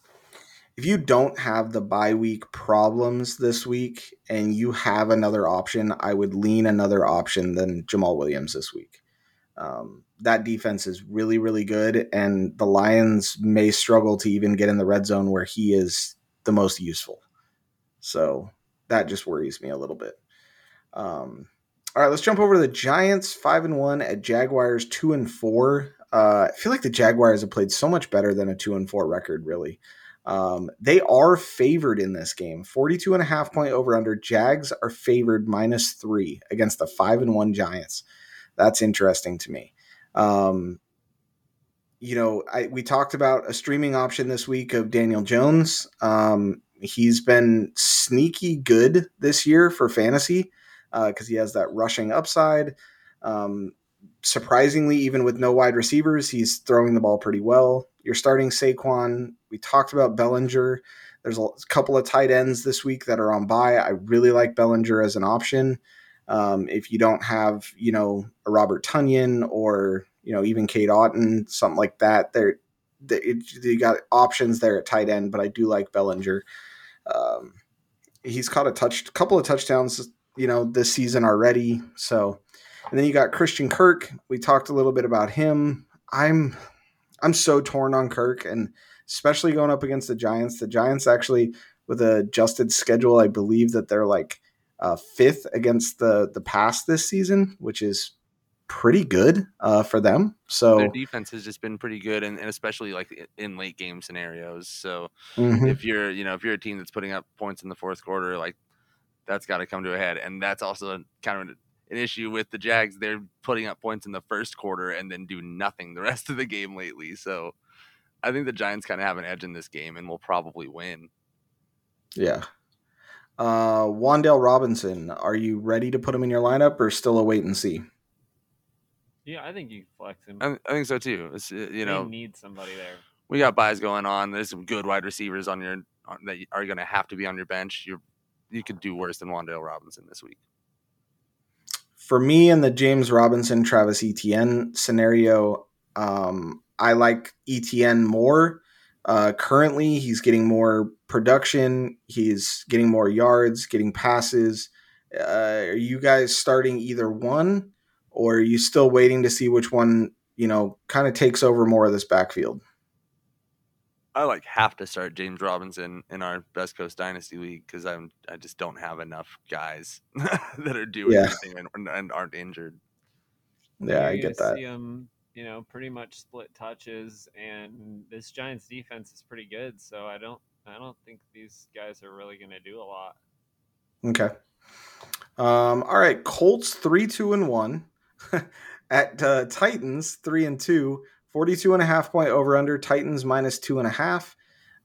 If you don't have the bye week problems this week and you have another option, I would lean another option than Jamaal Williams this week. Um, that defense is really, really good, and the Lions may struggle to even get in the red zone where he is the most useful. So that just worries me a little bit. Um, all right, let's jump over to the Giants, five and one at Jaguars, two and four. Uh, I feel like the Jaguars have played so much better than a two and four record, really. Um, they are favored in this game 42 and a half point over under. Jags are favored minus three against the five and one Giants. That's interesting to me. Um, you know, I, we talked about a streaming option this week of Daniel Jones. Um, he's been sneaky good this year for fantasy because uh, he has that rushing upside. Um, surprisingly, even with no wide receivers, he's throwing the ball pretty well. You're starting Saquon. We talked about Bellinger. There's a couple of tight ends this week that are on bye. I really like Bellinger as an option. Um, if you don't have, you know, a Robert Tonyan or you know even Cade Otton, something like that, there you got options there at tight end. But I do like Bellinger. Um, he's caught a touch, couple of touchdowns, you know, this season already. So, and then you got Christian Kirk. We talked a little bit about him. I'm, I'm so torn on Kirk, and especially going up against the Giants. The Giants actually, with a adjusted schedule, I believe that they're like uh, fifth against the the pass this season, which is pretty good uh, for them. So their defense has just been pretty good, and, and especially like in late game scenarios. So mm-hmm. if you're you know if you're a team that's putting up points in the fourth quarter, like that's got to come to a head, and that's also kind of an issue with the Jags. They're putting up points in the first quarter and then do nothing the rest of the game lately. So I think the Giants kind of have an edge in this game and will probably win. Yeah, uh, Wan'Dale Robinson, are you ready to put him in your lineup or still a wait and see? Yeah, I think you flex him. I, I think so too. It's, uh, you know, need somebody there. We got buys going on. There's some good wide receivers on your on, that are going to have to be on your bench. You you could do worse than Wan'Dale Robinson this week. For me, in the James Robinson Travis Etienne scenario, um, I like Etienne more uh, currently, he's getting more production. He's getting more yards, getting passes. Uh, are you guys starting either one, or are you still waiting to see which one you know kind of takes over more of this backfield? I like have to start James Robinson in our Best Coast Dynasty League because I'm I just don't have enough guys that are doing yeah. anything and, and, aren't injured. Yeah, I get that. See him you know, pretty much split touches, and this Giants defense is pretty good. So I don't, I don't think these guys are really going to do a lot. Okay. Um, all right, Colts three, two, and one. At uh, Titans three and two. 42 and a half point over under. Titans minus two and a half.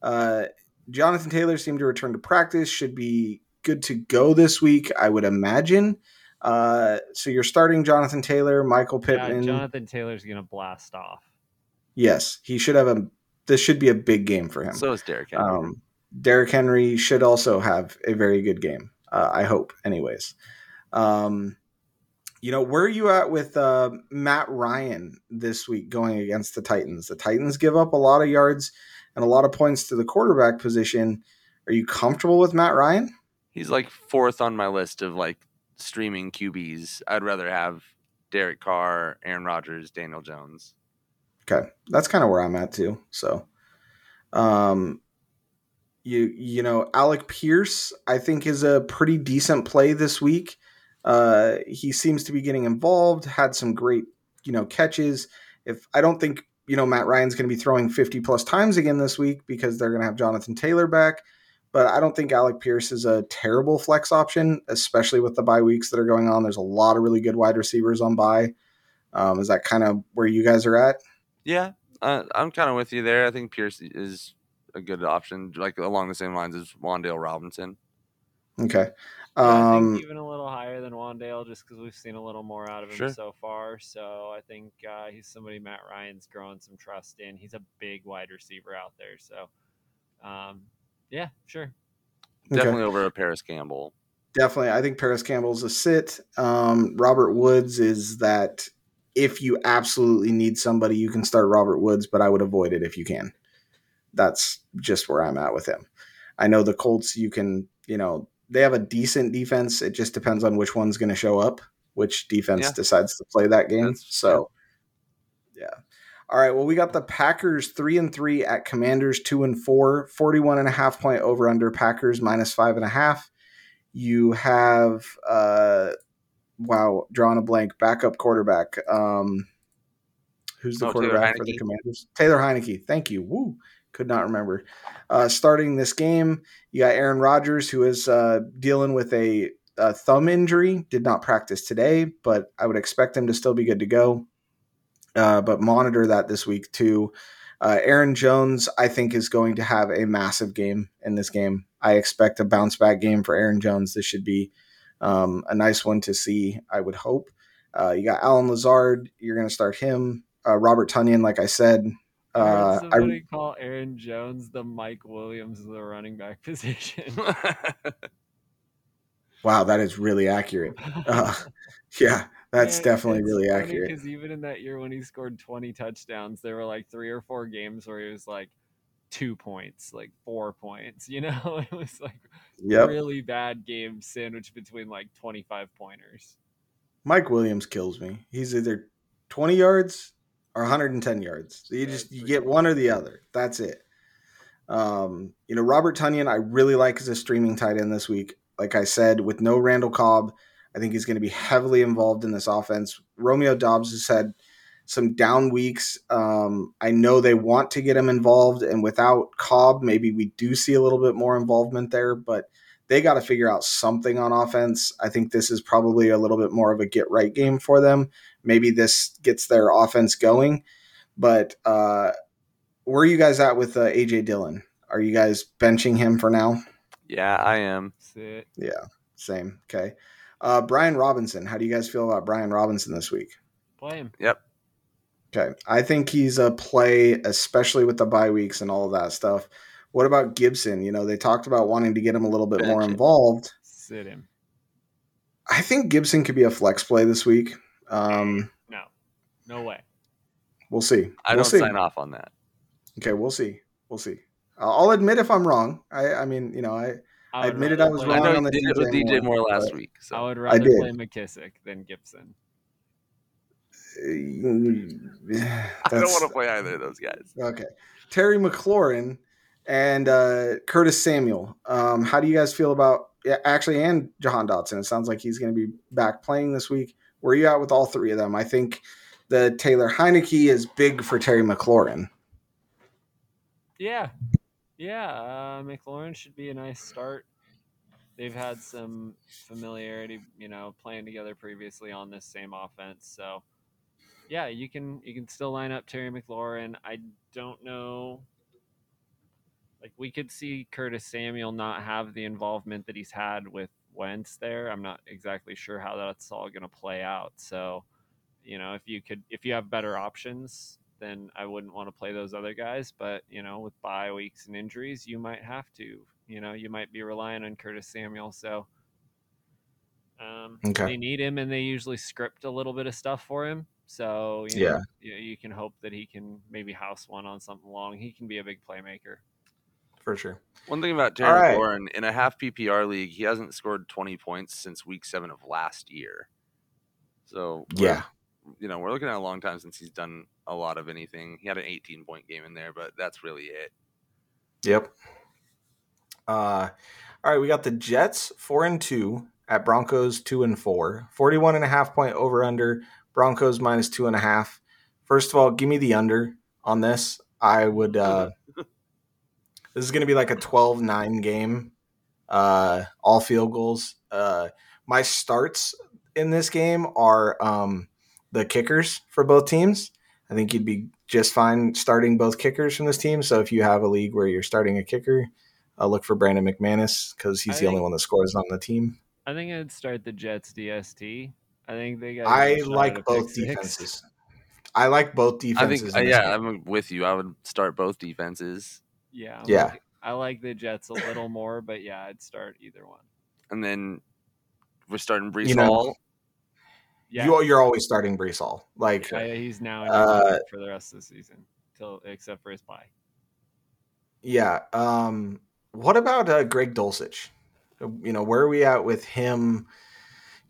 Uh, Jonathan Taylor seemed to return to practice. Should be good to go this week, I would imagine. Uh, so you're starting Jonathan Taylor, Michael Pittman. Yeah, Jonathan Taylor's gonna blast off. Yes, he should have a. This should be a big game for him. So is Derrick Henry. Um, Derrick Henry should also have a very good game. Uh, I hope, anyways. Um, You know, where are you at with uh, Matt Ryan this week going against the Titans? The Titans give up a lot of yards and a lot of points to the quarterback position. Are you comfortable with Matt Ryan? He's like fourth on my list of like streaming QBs. I'd rather have Derek Carr, Aaron Rodgers, Daniel Jones. Okay, that's kind of where I'm at too. So, um, you you know, Alec Pierce, I think is a pretty decent play this week. Uh, he seems to be getting involved. Had some great you know catches. If I don't think you know Matt Ryan's going to be throwing 50 plus times again this week because they're going to have Jonathan Taylor back. But I don't think Alec Pierce is a terrible flex option, especially with the bye weeks that are going on. There's a lot of really good wide receivers on bye. Um, is that kind of where you guys are at? Yeah, uh, I'm kind of with you there. I think Pierce is a good option, like along the same lines as Wan'Dale Robinson. Okay. Yeah, I Um, think even a little higher than Wandale, just because we've seen a little more out of him Sure. so far. So I think uh, he's somebody Matt Ryan's growing some trust in. He's a big wide receiver out there. So, um, yeah, sure. Okay. Definitely over a Paris Campbell. Definitely. I think Paris Campbell's a sit. Um, Robert Woods is that if you absolutely need somebody, you can start Robert Woods, but I would avoid it if you can. That's just where I'm at with him. I know the Colts, you can, you know, they have a decent defense. It just depends on which one's going to show up, which defense Yeah. decides to play that game. That's so, yeah. All right. Well, we got the Packers three and three at Commanders two and four, 41 and a half point over under Packers minus five and a half. You have, uh, wow, drawing a blank, backup quarterback. Um, who's the Oh, quarterback for the Commanders? Taylor Heinicke. Thank you. Woo. Could not remember. Uh, starting this game, you got Aaron Rodgers, who is uh, dealing with a, a thumb injury. Did not practice today, but I would expect him to still be good to go. Uh, but monitor that this week too. Uh, Aaron Jones, I think, is going to have a massive game in this game. I expect a bounce back game for Aaron Jones. This should be um, a nice one to see, I would hope. Uh, you got Allen Lazard. You're going to start him. Uh, Robert Tonyan, like I said. I heard Uh, somebody I, call Aaron Jones the Mike Williams of the running back position. wow, that is really accurate. Uh, yeah, that's And definitely really accurate. Because even in that year when he scored 20 touchdowns, there were like three or four games where he was like two points, like four points. You know, it was like Yep. really bad game sandwiched between like 25 pointers. Mike Williams kills me. He's either 20 yards or 110 yards. So you That's just you get one or the other. That's it. Um, you know, Robert Tonyan, I really like as a streaming tight end this week. Like I said, with no Randall Cobb, I think he's going to be heavily involved in this offense. Romeo Doubs has had some down weeks. Um, I know they want to get him involved, and without Cobb, maybe we do see a little bit more involvement there, but they got to figure out something on offense. I think this is probably a little bit more of a get right game for them. Maybe this gets their offense going. But uh, where are you guys at with uh, AJ Dillon? Are you guys benching him for now? yeah, I am. Yeah, same. Okay. Uh, Brian Robinson. How do you guys feel about Brian Robinson this week? Play him. Yep. Okay. I think he's a play, especially with the bye weeks and all of that stuff. What about Gibson? You know, they talked about wanting to get him a little bit more Bench him. involved. Sit him. I think Gibson could be a flex play this week. Um, No. No way. we'll see. I we'll don't see. sign off on that. Okay, we'll see. We'll see. I'll I'll admit if I'm wrong. I, I mean, you know, I, I would admitted I was play- I know on you the did it with DJ DJ Moore, Moore last but- week. I would rather did. play McKissic than Gibson. I don't want to play either of those guys. okay. Terry McLaurin and uh, Curtis Samuel. Um, how do you guys feel about yeah, actually and Jahan Dotson? It sounds like he's going to be back playing this week. Where are you at with all three of them? I think the Taylor Heinicke is big for Terry McLaurin. Yeah. Yeah. Uh, McLaurin should be a nice start. They've had some familiarity, you know, playing together previously on this same offense. So, yeah, you can you can still line up Terry McLaurin. I don't know. Like we could see Curtis Samuel not have the involvement that he's had with Wentz there. I'm not exactly sure how that's all going to play out. So, you know, if you could if you have better options, then I wouldn't want to play those other guys. But you know, with bye weeks and injuries, you might have to. You know, you might be relying on Curtis Samuel. So, um, Okay. they need him, and they usually script a little bit of stuff for him. So you Yeah. know, you, you can hope that he can maybe house one on something long. He can be a big playmaker. For sure. One thing about Terry right. Warren in a half PPR league, he hasn't scored 20 points since week seven of last year. So we're- Yeah. You know, we're looking at a long time since he's done a lot of anything. He had an 18 point game in there, but that's really it. Yep. Uh, all right, we got the Jets four and two at Broncos two and four. 41 and a half point over under. Broncos minus two and a half. First of all, give me the under on this. I would. Uh, this is going to be like a 12-9 game. Uh, all field goals. Uh, my starts in this game are um, the kickers for both teams. I think you'd be just fine starting both kickers from this team. So if you have a league where you're starting a kicker, uh, look for Brandon McManus because he's I the only one that scores on the team. I think I'd start the Jets DST. I think they got. a I good shot at a like pick both six. defenses. I like both defenses. I defenses. think, uh, yeah, game. I'm with you. I would start both defenses. Yeah. I'm Yeah. like- I like the Jets a little more, but yeah, I'd start either one. And then we're starting Breece You know, Hall. Yeah. You, you're always starting Breece Hall. Like, yeah, he's now Uh, uh, for the rest of the season, till except for his bye. yeah. Um, what about uh, Greg Dulcich? You know, where are we at with him?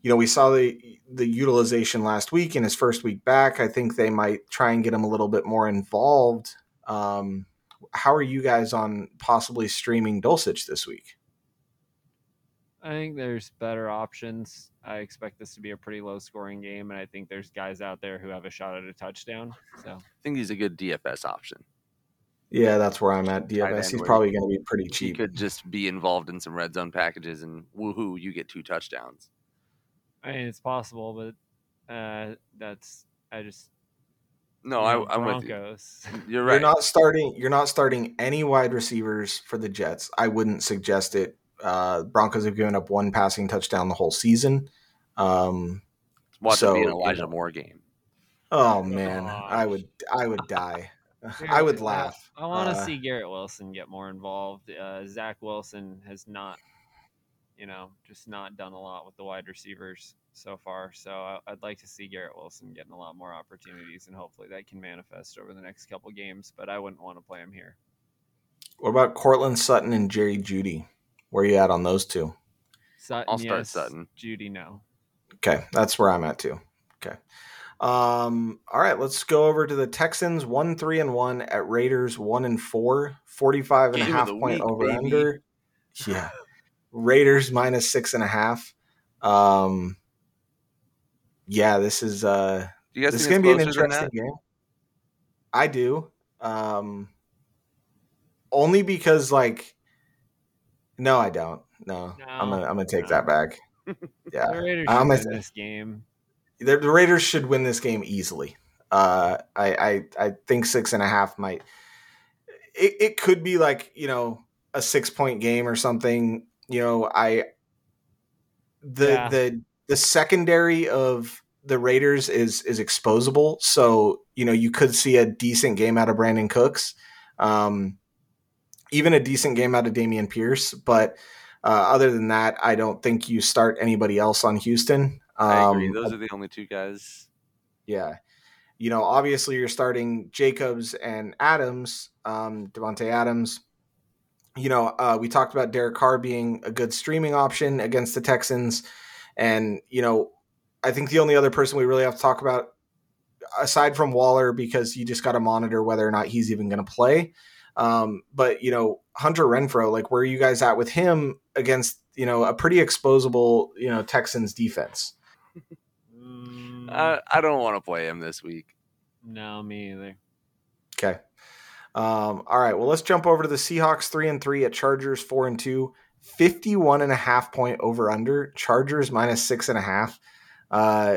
You know, we saw the the utilization last week in his first week back. I think they might try and get him a little bit more involved. Um, how are you guys on possibly streaming Dulcich this week? I think there's better options. I expect this to be a pretty low scoring game, and I think there's guys out there who have a shot at a touchdown. So I think he's a good DFS option. Yeah, that's where I'm at. DFS. end He's probably going to be pretty He cheap. could just be involved in some red zone packages and woohoo, you get two touchdowns. I mean, it's possible, but uh, that's I just No, I, I'm with you. You're right. You're not starting. You're not starting any wide receivers for the Jets. I wouldn't suggest it. Uh, Broncos have given up one passing touchdown the whole season. Um, Watch so, it be an Elijah. Moore game. oh man, I would. I would die. I would laugh. I want to Uh, see Garrett Wilson get more involved. Uh, Zach Wilson has not, you know, just not done a lot with the wide receivers so far. So I, I'd like to see Garrett Wilson getting a lot more opportunities, and hopefully that can manifest over the next couple games. But I wouldn't want to play him here. What about Courtland Sutton and Jerry Jeudy? Where you at on those two? Sutton, I'll start yes. Sutton. Jeudy, no. Okay, that's where I'm at too. Okay. Um, all right, let's go over to the Texans, one, three, and one at Raiders, one and four, 45 and a Game of half point week, over baby. under. Yeah. Raiders minus six and a half. Um, yeah, this is uh you guys this is gonna be an interesting game. I do. Um only because like no, I don't. No. I'm gonna I'm gonna take no. that back. Yeah. The Raiders I'm gonna this game. the, the Raiders should win this game easily. Uh, I, I I think six and a half might. It, it could be like you know a six point game or something. You know I. The Yeah. the the secondary of the Raiders is is exposable, so you know you could see a decent game out of Brandin Cooks, um, even a decent game out of Dameon Pierce. But uh, other than that, I don't think you start anybody else on Houston. I agree. Um, Those are the only two guys. yeah. You know, obviously you're starting Jacobs and Adams, um, Davante Adams. You know, uh, we talked about Derek Carr being a good streaming option against the Texans. And, you know, I think the only other person we really have to talk about, aside from Waller, because you just got to monitor whether or not he's even going to play. Um, but, you know, Hunter Renfrow, like, where are you guys at with him against, you know, a pretty exposable, you know, Texans defense? Mm, I, I don't want to play him this week. no, me either. Okay. Um, all right. Well, let's jump over to the Seahawks three and three at Chargers four and two. 51 and a half point over under. Chargers minus six and a half. Uh,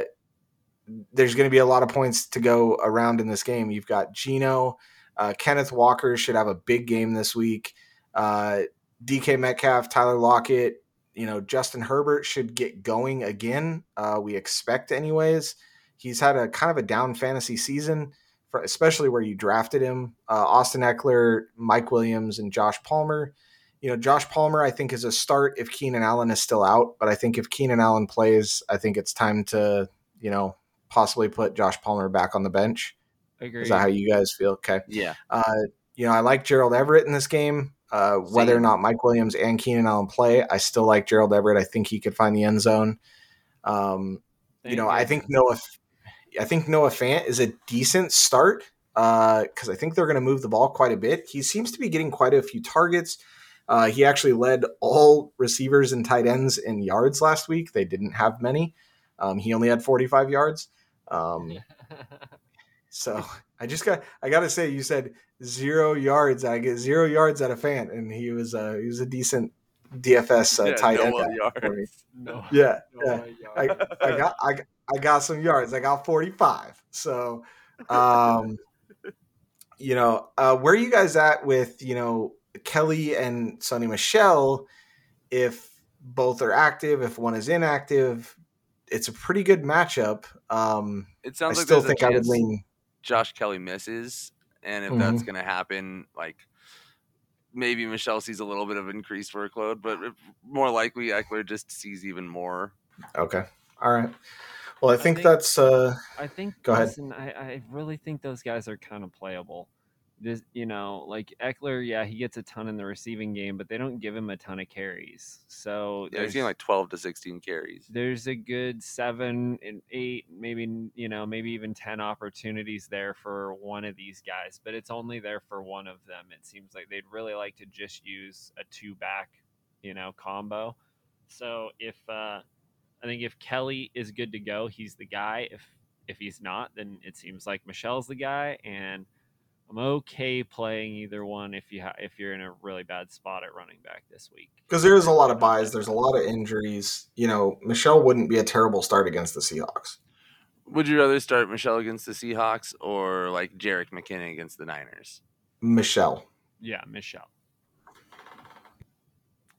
there's going to be a lot of points to go around in this game. You've got Geno. Uh, Kenneth Walker should have a big game this week. Uh, DK Metcalf, Tyler Lockett, you know, Justin Herbert should get going again. Uh, we expect, anyways. He's had a kind of a down fantasy season for, especially where you drafted him. Uh, Austin Ekeler, Mike Williams, and Josh Palmer. you know, Josh Palmer, I think, is a start if Keenan Allen is still out. But I think if Keenan Allen plays, I think it's time to, you know, possibly put Josh Palmer back on the bench. Agreed. Is that how you guys feel? Okay. Yeah. Uh, you know, I like Gerald Everett in this game. Uh, whether or not Mike Williams and Keenan Allen play, I still like Gerald Everett. I think he could find the end zone. Um, you know, I think. Noah, I think Noah Fant is a decent start because I think they're going to move the ball quite a bit. He seems to be getting quite a few targets. Uh, he actually led all receivers and tight ends in yards last week. They didn't have many. Um, he only had 45 yards. Um, so I just got I got to say, you said zero yards. I get zero yards out of Fant, and he was uh, he was a decent DFS uh, Yeah, tight end. Noah for me. no, Yeah, no yeah. way, I. I got I, I got some yards. I got 45. So um you know, uh where are you guys at with, you know, Kelley and Sony Michel if both are active, if one is inactive, it's a pretty good matchup. Um It I sounds like still think I would lean Josh Kelley misses, and if Mm-hmm. that's going to happen, like maybe Michel sees a little bit of increased workload, but more likely Ekeler just sees even more. Okay. All right. Well, I think, think- that's uh I think. Go ahead. listen, I, I really think those guys are kind of playable. This, you know, like Ekeler, yeah, he gets a ton in the receiving game, but they don't give him a ton of carries. So Yeah, he's getting like 12 to 16 carries. there's a good seven and eight, maybe you know, maybe even ten opportunities there for one of these guys, but it's only there for one of them. It seems like they'd really like to just use a two back, you know, combo. So if uh, I think if Kelley is good to go, he's the guy. If if he's not, then it seems like Michel's the guy, and I'm okay playing either one if you ha- if you're in a really bad spot at running back this week. because there is a lot of buys, there's a lot of injuries. You know, Michel wouldn't be a terrible start against the Seahawks. Would you rather start Michel against the Seahawks or like Jerick McKinnon against the Niners? Michel. Yeah, Michel.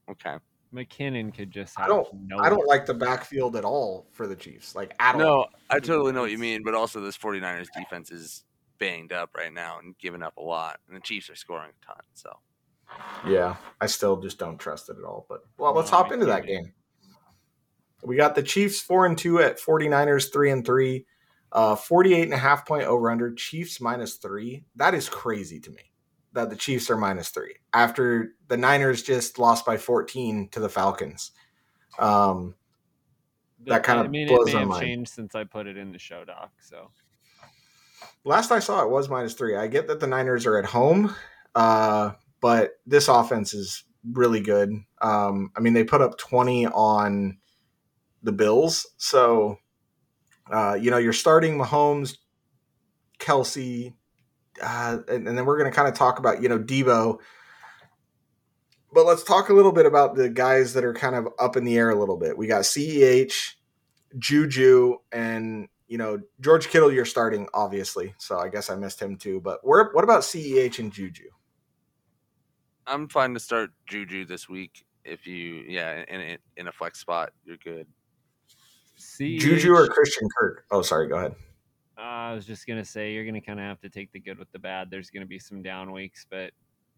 Okay. McKinnon could just I don't- no I don't like the backfield at all for the Chiefs. Like at all. No, I totally know what you mean, but also this 49ers defense is banged up right now and giving up a lot, and the Chiefs are scoring a ton. So Yeah, I still just don't trust it at all. But well, let's hop into that game. We got the Chiefs four and two at 49ers three and three. Uh 48 and a half point over under Chiefs minus three. That is crazy to me that the Chiefs are minus three after the Niners just lost by 14 to the Falcons. Um that kinda I mean, blows it my may have mind. changed since I put it in the show doc. So last I saw it was minus three. I get that the Niners are at home, uh, but this offense is really good. Um, I mean, they put up 20 on the Bills. So, uh, you know, you're starting Mahomes, Kelce, uh, and, and then we're going to kind of talk about, you know, Deebo. But let's talk a little bit about the guys that are kind of up in the air a little bit. We got CEH, Juju, and you know George Kittle. You're starting, obviously, so I guess I missed him too. But where, what about CEH and Juju? I'm fine to start Juju this week. If you, yeah, in in, in a flex spot, you're good. see, Juju or Christian Kirk? Oh, sorry. Go ahead. I was just gonna say you're gonna kind of have to take the good with the bad. There's gonna be some down weeks, but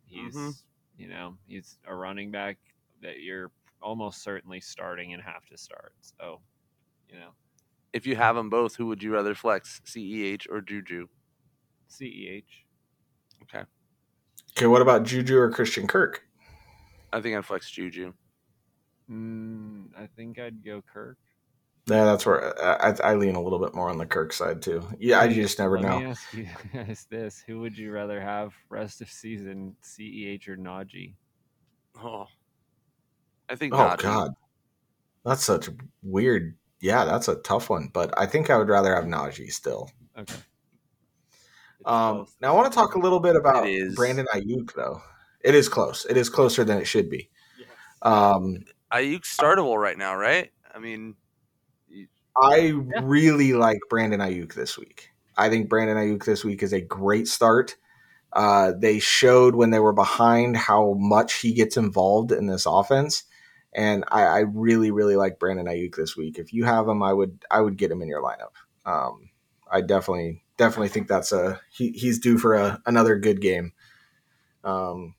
he's Mhm. you know he's a running back that you're almost certainly starting and have to start. So you know If you have them both, who would you rather flex, Ceh or Juju? Ceh. Okay. Okay, what about Juju or Christian Kirk? I think I'd flex Juju. Mm, I think I'd go Kirk. Yeah, that's where I, I, I lean a little bit more on the Kirk side too. Yeah, I just never Let know. me ask you guys this: Who would you rather have rest of season, Ceh or Najee? Oh, I think. Oh Najee. God, that's such a weird. Yeah, that's a tough one. But I think I would rather have Najee still. Okay. Um, now I want to talk a little bit about It is. Brandon Aiyuk, though. It is close. It is closer than it should be. Um, Aiyuk's startable right now, right? I mean, I really like Brandon Aiyuk this week. I think Brandon Aiyuk this week is a great start. Uh, they showed when they were behind how much he gets involved in this offense, and I, I really, really like Brandon Aiyuk this week. If you have him, I would, I would get him in your lineup. Um, I definitely, definitely think that's a he, he's due for a, another good game. Um,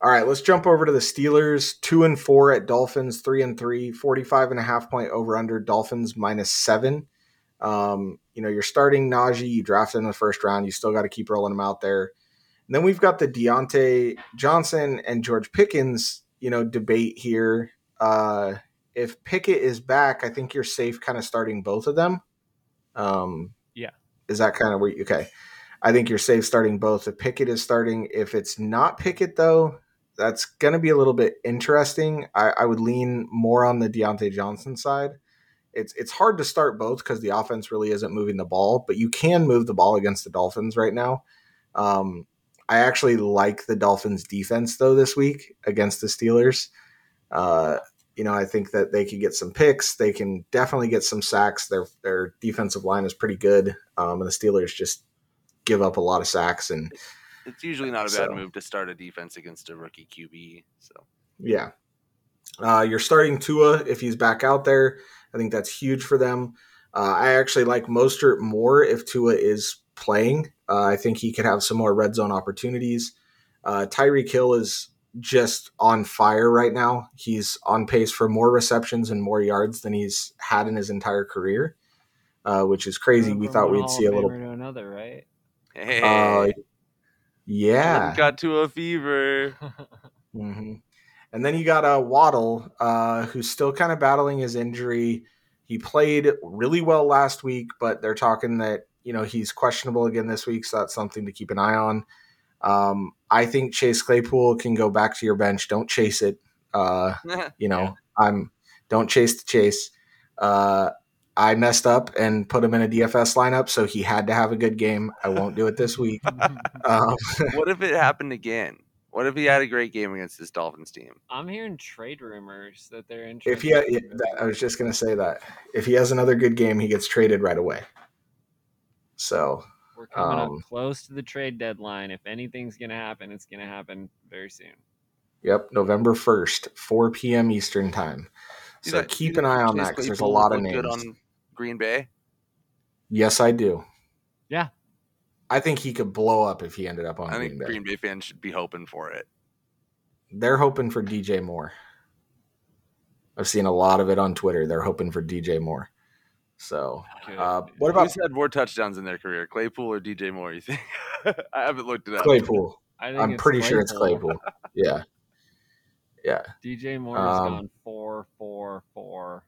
All right, let's jump over to the Steelers. Two and four at Dolphins, three and three, 45 and a half point over under Dolphins minus seven. Um, you know, you're starting Najee, you drafted in the first round, you still got to keep rolling him out there. And then we've got the Diontae Johnson and George Pickens, you know, debate here. Uh, if Pickett is back, I think you're safe kind of starting both of them. Um, Yeah. Is that kind of where you, okay? I think you're safe starting both. If Pickett is starting, if it's not Pickett though, that's going to be a little bit interesting. I, I would lean more on the Diontae Johnson side. It's it's hard to start both because the offense really isn't moving the ball, but you can move the ball against the Dolphins right now. Um, I actually like the Dolphins defense though this week against the Steelers. Uh, you know, I think that they could get some picks. They can definitely get some sacks. Their their defensive line is pretty good, um, and the Steelers just give up a lot of sacks. And It's usually not a bad So- move to start a defense against a rookie QB. So yeah, uh, you're starting Tua if he's back out there. I think that's huge for them. Uh, I actually like Mostert more if Tua is playing. Uh, I think he could have some more red zone opportunities. Uh, Tyreek Hill is just on fire right now. He's on pace for more receptions and more yards than he's had in his entire career, uh, which is crazy. We thought we'd see a little. Famer to another, right? hey, Uh, yeah. got to a fever. hmm And then you got uh, Waddle, uh, who's still kind of battling his injury. He played really well last week, but they're talking that you know he's questionable again this week, so that's something to keep an eye on. Um, I think Chase Claypool can go back to your bench. Don't chase it. Uh, you know, I'm don't chase the chase. Uh, I messed up and put him in a DFS lineup, so he had to have a good game. I won't do it this week. Um, what if it happened again? What if he had a great game against this Dolphins team? I'm hearing trade rumors that they're interested. if he, had, yeah, that, I was just gonna say that if he has another good game, he gets traded right away. So We're coming um, up close to the trade deadline. If anything's gonna happen, it's gonna happen very soon. Yep, November first, four p.m. Eastern time. See So that- keep an eye on that because there's a lot of looked names. Good on Green Bay. yes, I do. Yeah. I think he could blow up if he ended up on I Green think Bay. Green Bay fans should be hoping for it. They're hoping for DJ Moore. I've seen a lot of it on Twitter. They're hoping for DJ Moore. So, Good. uh, what about Who's had more touchdowns in their career, Claypool or DJ Moore? You think? I haven't looked it up. Claypool? I think I'm it's pretty sure it's Claypool. Yeah, yeah, DJ Moore's Um, gone four, four, four.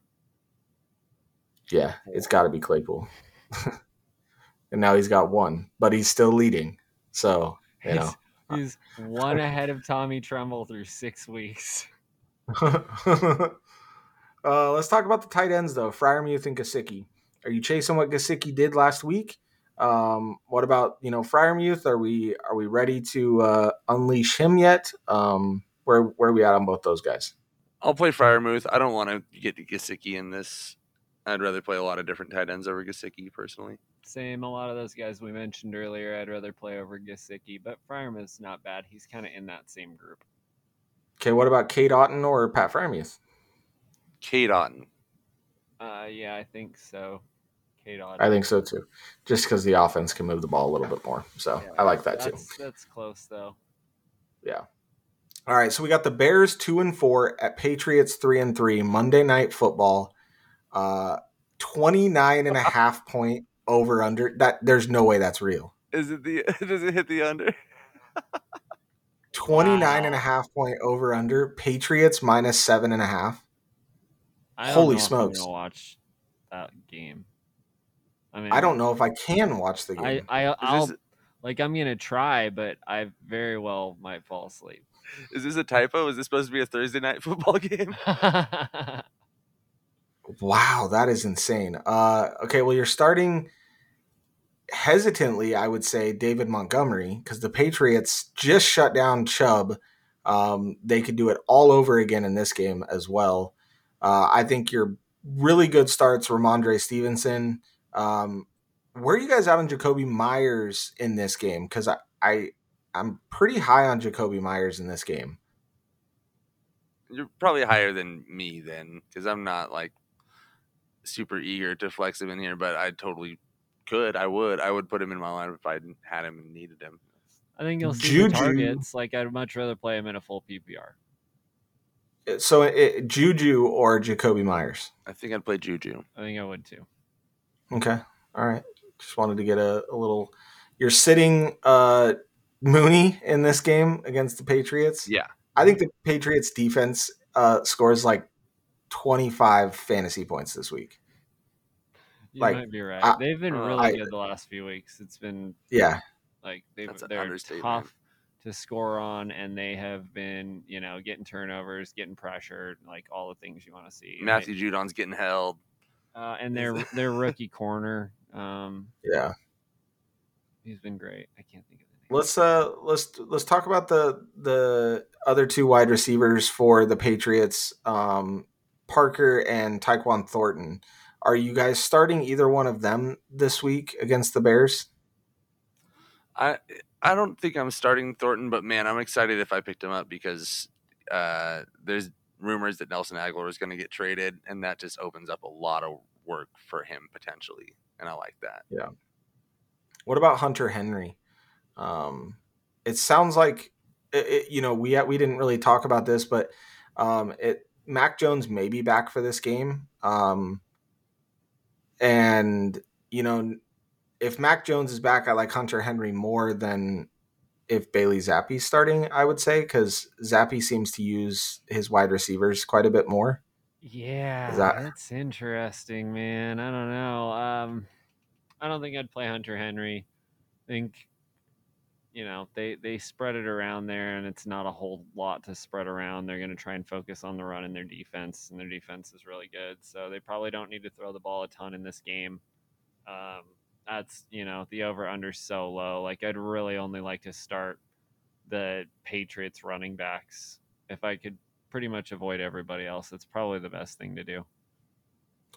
yeah. It's got to be Claypool. and now he's got one, but he's still leading. So, you know. He's, he's one ahead of Tommy Tremble through six weeks. uh, let's talk about the tight ends though. Freiermuth and Gesicki. Are you chasing what Gesicki did last week? Um, what about you know Freiermuth? Are we are we ready to uh, unleash him yet? Um, where where are we at on both those guys? I'll play Freiermuth. I don't want to get Gesicki in this. I'd rather play a lot of different tight ends over Gesicki personally. Same, a lot of those guys we mentioned earlier, I'd rather play over Gesicki, but Freiermuth's not bad. He's kind of in that same group. Okay, what about Cade Otton or Pat Freiermuth? Cade Otton. Uh, yeah, I think so. Kate Otten. I think so too, just because the offense can move the ball a little bit more. So Yeah, I like that too. that's, That's close though. Yeah. All right, so we got the Bears two and four at Patriots three and three Monday night football. Uh 29 and a half point over under. That there's no way that's real. Is it the? Does it hit the under? 29 and a half point over under. Patriots minus seven and a half. I don't Holy know if I'm smokes. gonna watch that game. I mean, I don't know if I can watch the game. I, Is I'll this, like. I'm gonna try, but I very well might fall asleep. is this a typo? Is this supposed to be a Thursday night football game? Wow, that is insane. Uh, okay, well, you're starting hesitantly, I would say, David Montgomery, because the Patriots just shut down Chubb. Um, they could do it all over again in this game as well. Uh, I think your really good starts, Rhamondre Stevenson. Um, where are you guys out on Jakobi Meyers in this game? Because I, I, I'm pretty high on Jakobi Meyers in this game. You're probably higher than me then, because I'm not like super eager to flex him in here. But I totally could. I would. I would put him in my lineup if I had him and needed him. I think you'll see Juju- the targets. Like I'd much rather play him in a full PPR. So it, Juju or Jakobi Meyers. I think I'd play Juju. I think I would too. Okay. All right. Just wanted to get a, a little. You're sitting uh, Mooney in this game against the Patriots. Yeah. I think the Patriots defense uh, scores like 25 fantasy points this week. You Like, might be right. I- they've been uh, really I- good the last few weeks. It's been Yeah. like they've That's an they're tough to score on, and they have been you know getting turnovers, getting pressured, like all the things you want to see. And Matthew Judon's getting held. uh, and their their rookie corner, um, Yeah. he's been great. I can't think of the name. Let's uh let's let's talk about the the other two wide receivers for the Patriots, um, Parker and Tyquan Thornton. Are you guys starting either one of them this week against the Bears? I I don't think I'm starting Thornton, but man, I'm excited if I picked him up because uh, there's rumors that Nelson Agholor is going to get traded, and that just opens up a lot of work for him potentially, and I like that. Yeah. What about Hunter Henry? Um, it sounds like it, it- you know we we didn't really talk about this, but um, it Mac Jones may be back for this game, um, and you know if Mac Jones is back, I like Hunter Henry more than if Bailey Zappe's starting. I would say because Zappi seems to use his wide receivers quite a bit more. Yeah, that- that's interesting, man. I don't know. Um, I don't think I'd play Hunter Henry. I think you know they they spread it around there, and it's not a whole lot to spread around. They're going to try and focus on the run in their defense, and their defense is really good. So they probably don't need to throw the ball a ton in this game. Um, that's you know the over under so low. Like I'd really only like to start the Patriots running backs if I could pretty much avoid everybody else. That's probably the best thing to do.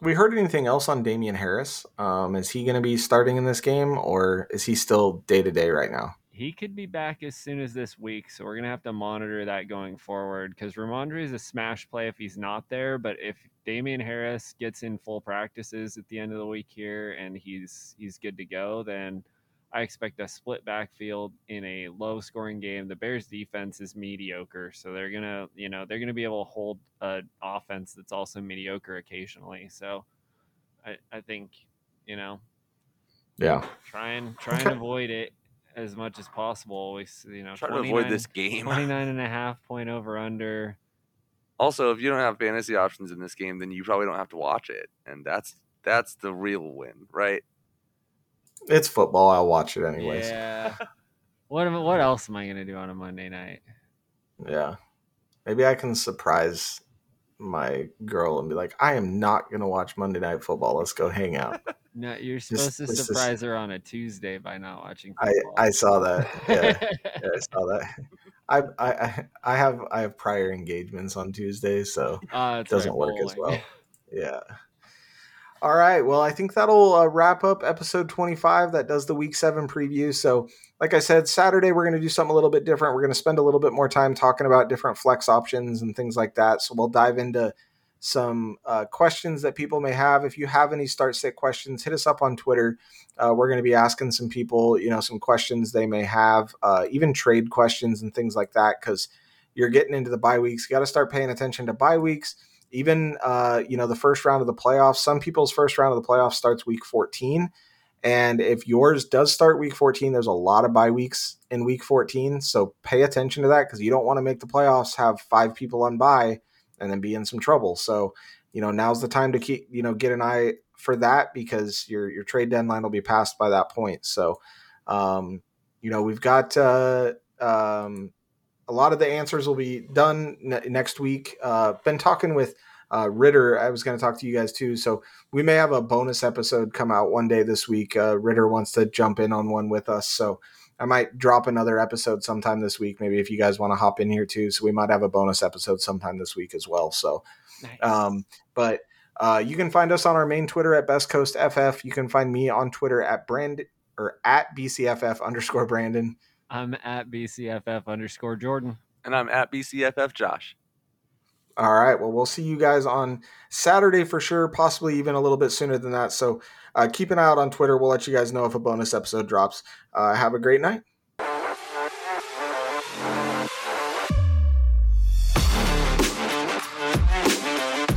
We heard anything else on Damien Harris? Um, is he going to be starting in this game, or is he still day to day right now? He could be back as soon as this week, so we're gonna have to monitor that going forward. Because Rhamondre is a smash play if he's not there, but if Damien Harris gets in full practices at the end of the week here and he's he's good to go, then I expect a split backfield in a low scoring game. The Bears defense is mediocre, so they're gonna you know they're gonna be able to hold an offense that's also mediocre occasionally. So I I think you know Yeah. try and try and avoid it as much as possible. We you know Try to avoid this game. 29 and a half point over under. Also, if you don't have fantasy options in this game, then you probably don't have to watch it, and that's that's the real win, right? It's football. I'll watch it anyways. Yeah. what am, what else am I gonna do on a Monday night? Yeah. Maybe I can surprise my girl and be like, I am not going to watch Monday Night Football. Let's go hang out. No, you're supposed to surprise her on a Tuesday by not watching I, football. I saw that. Yeah. yeah, I saw that. I, I I- I have I have prior engagements on Tuesday, so Uh, it doesn't work as well. Yeah. All right. Well, I think that'll uh, wrap up episode 25. That does the week seven preview. So, like I said, Saturday, we're going to do something a little bit different. We're going to spend a little bit more time talking about different flex options and things like that. So, we'll dive into some uh, questions that people may have. If you have any start sit questions, hit us up on Twitter. Uh, we're going to be asking some people, you know, some questions they may have, uh, even trade questions and things like that, because you're getting into the bye weeks. You got to start paying attention to bye weeks even uh, you know the first round of the playoffs some people's first round of the playoffs starts week 14 and if yours does start week 14 there's a lot of bye weeks in week 14 so pay attention to that because you don't want to make the playoffs have five people on bye and then be in some trouble so you know now's the time to keep you know get an eye for that because your your trade deadline will be passed by that point so um you know we've got uh um a lot of the answers will be done ne- next week. Uh, been talking with uh, Ritter. I was going to talk to you guys too. So we may have a bonus episode come out one day this week. Uh, Ritter wants to jump in on one with us. So I might drop another episode sometime this week. Maybe if you guys want to hop in here too. So we might have a bonus episode sometime this week as well. So, Nice. um, but uh, you can find us on our main Twitter at Best Coast FF. You can find me on Twitter at Brand or at BCFF underscore Brandon. I'm at BCFF underscore Jordan. And I'm at BCFF Josh. All right. Well, we'll see you guys on Saturday for sure, possibly even a little bit sooner than that. So uh, keep an eye out on Twitter. We'll let you guys know if a bonus episode drops. Uh, have a great night.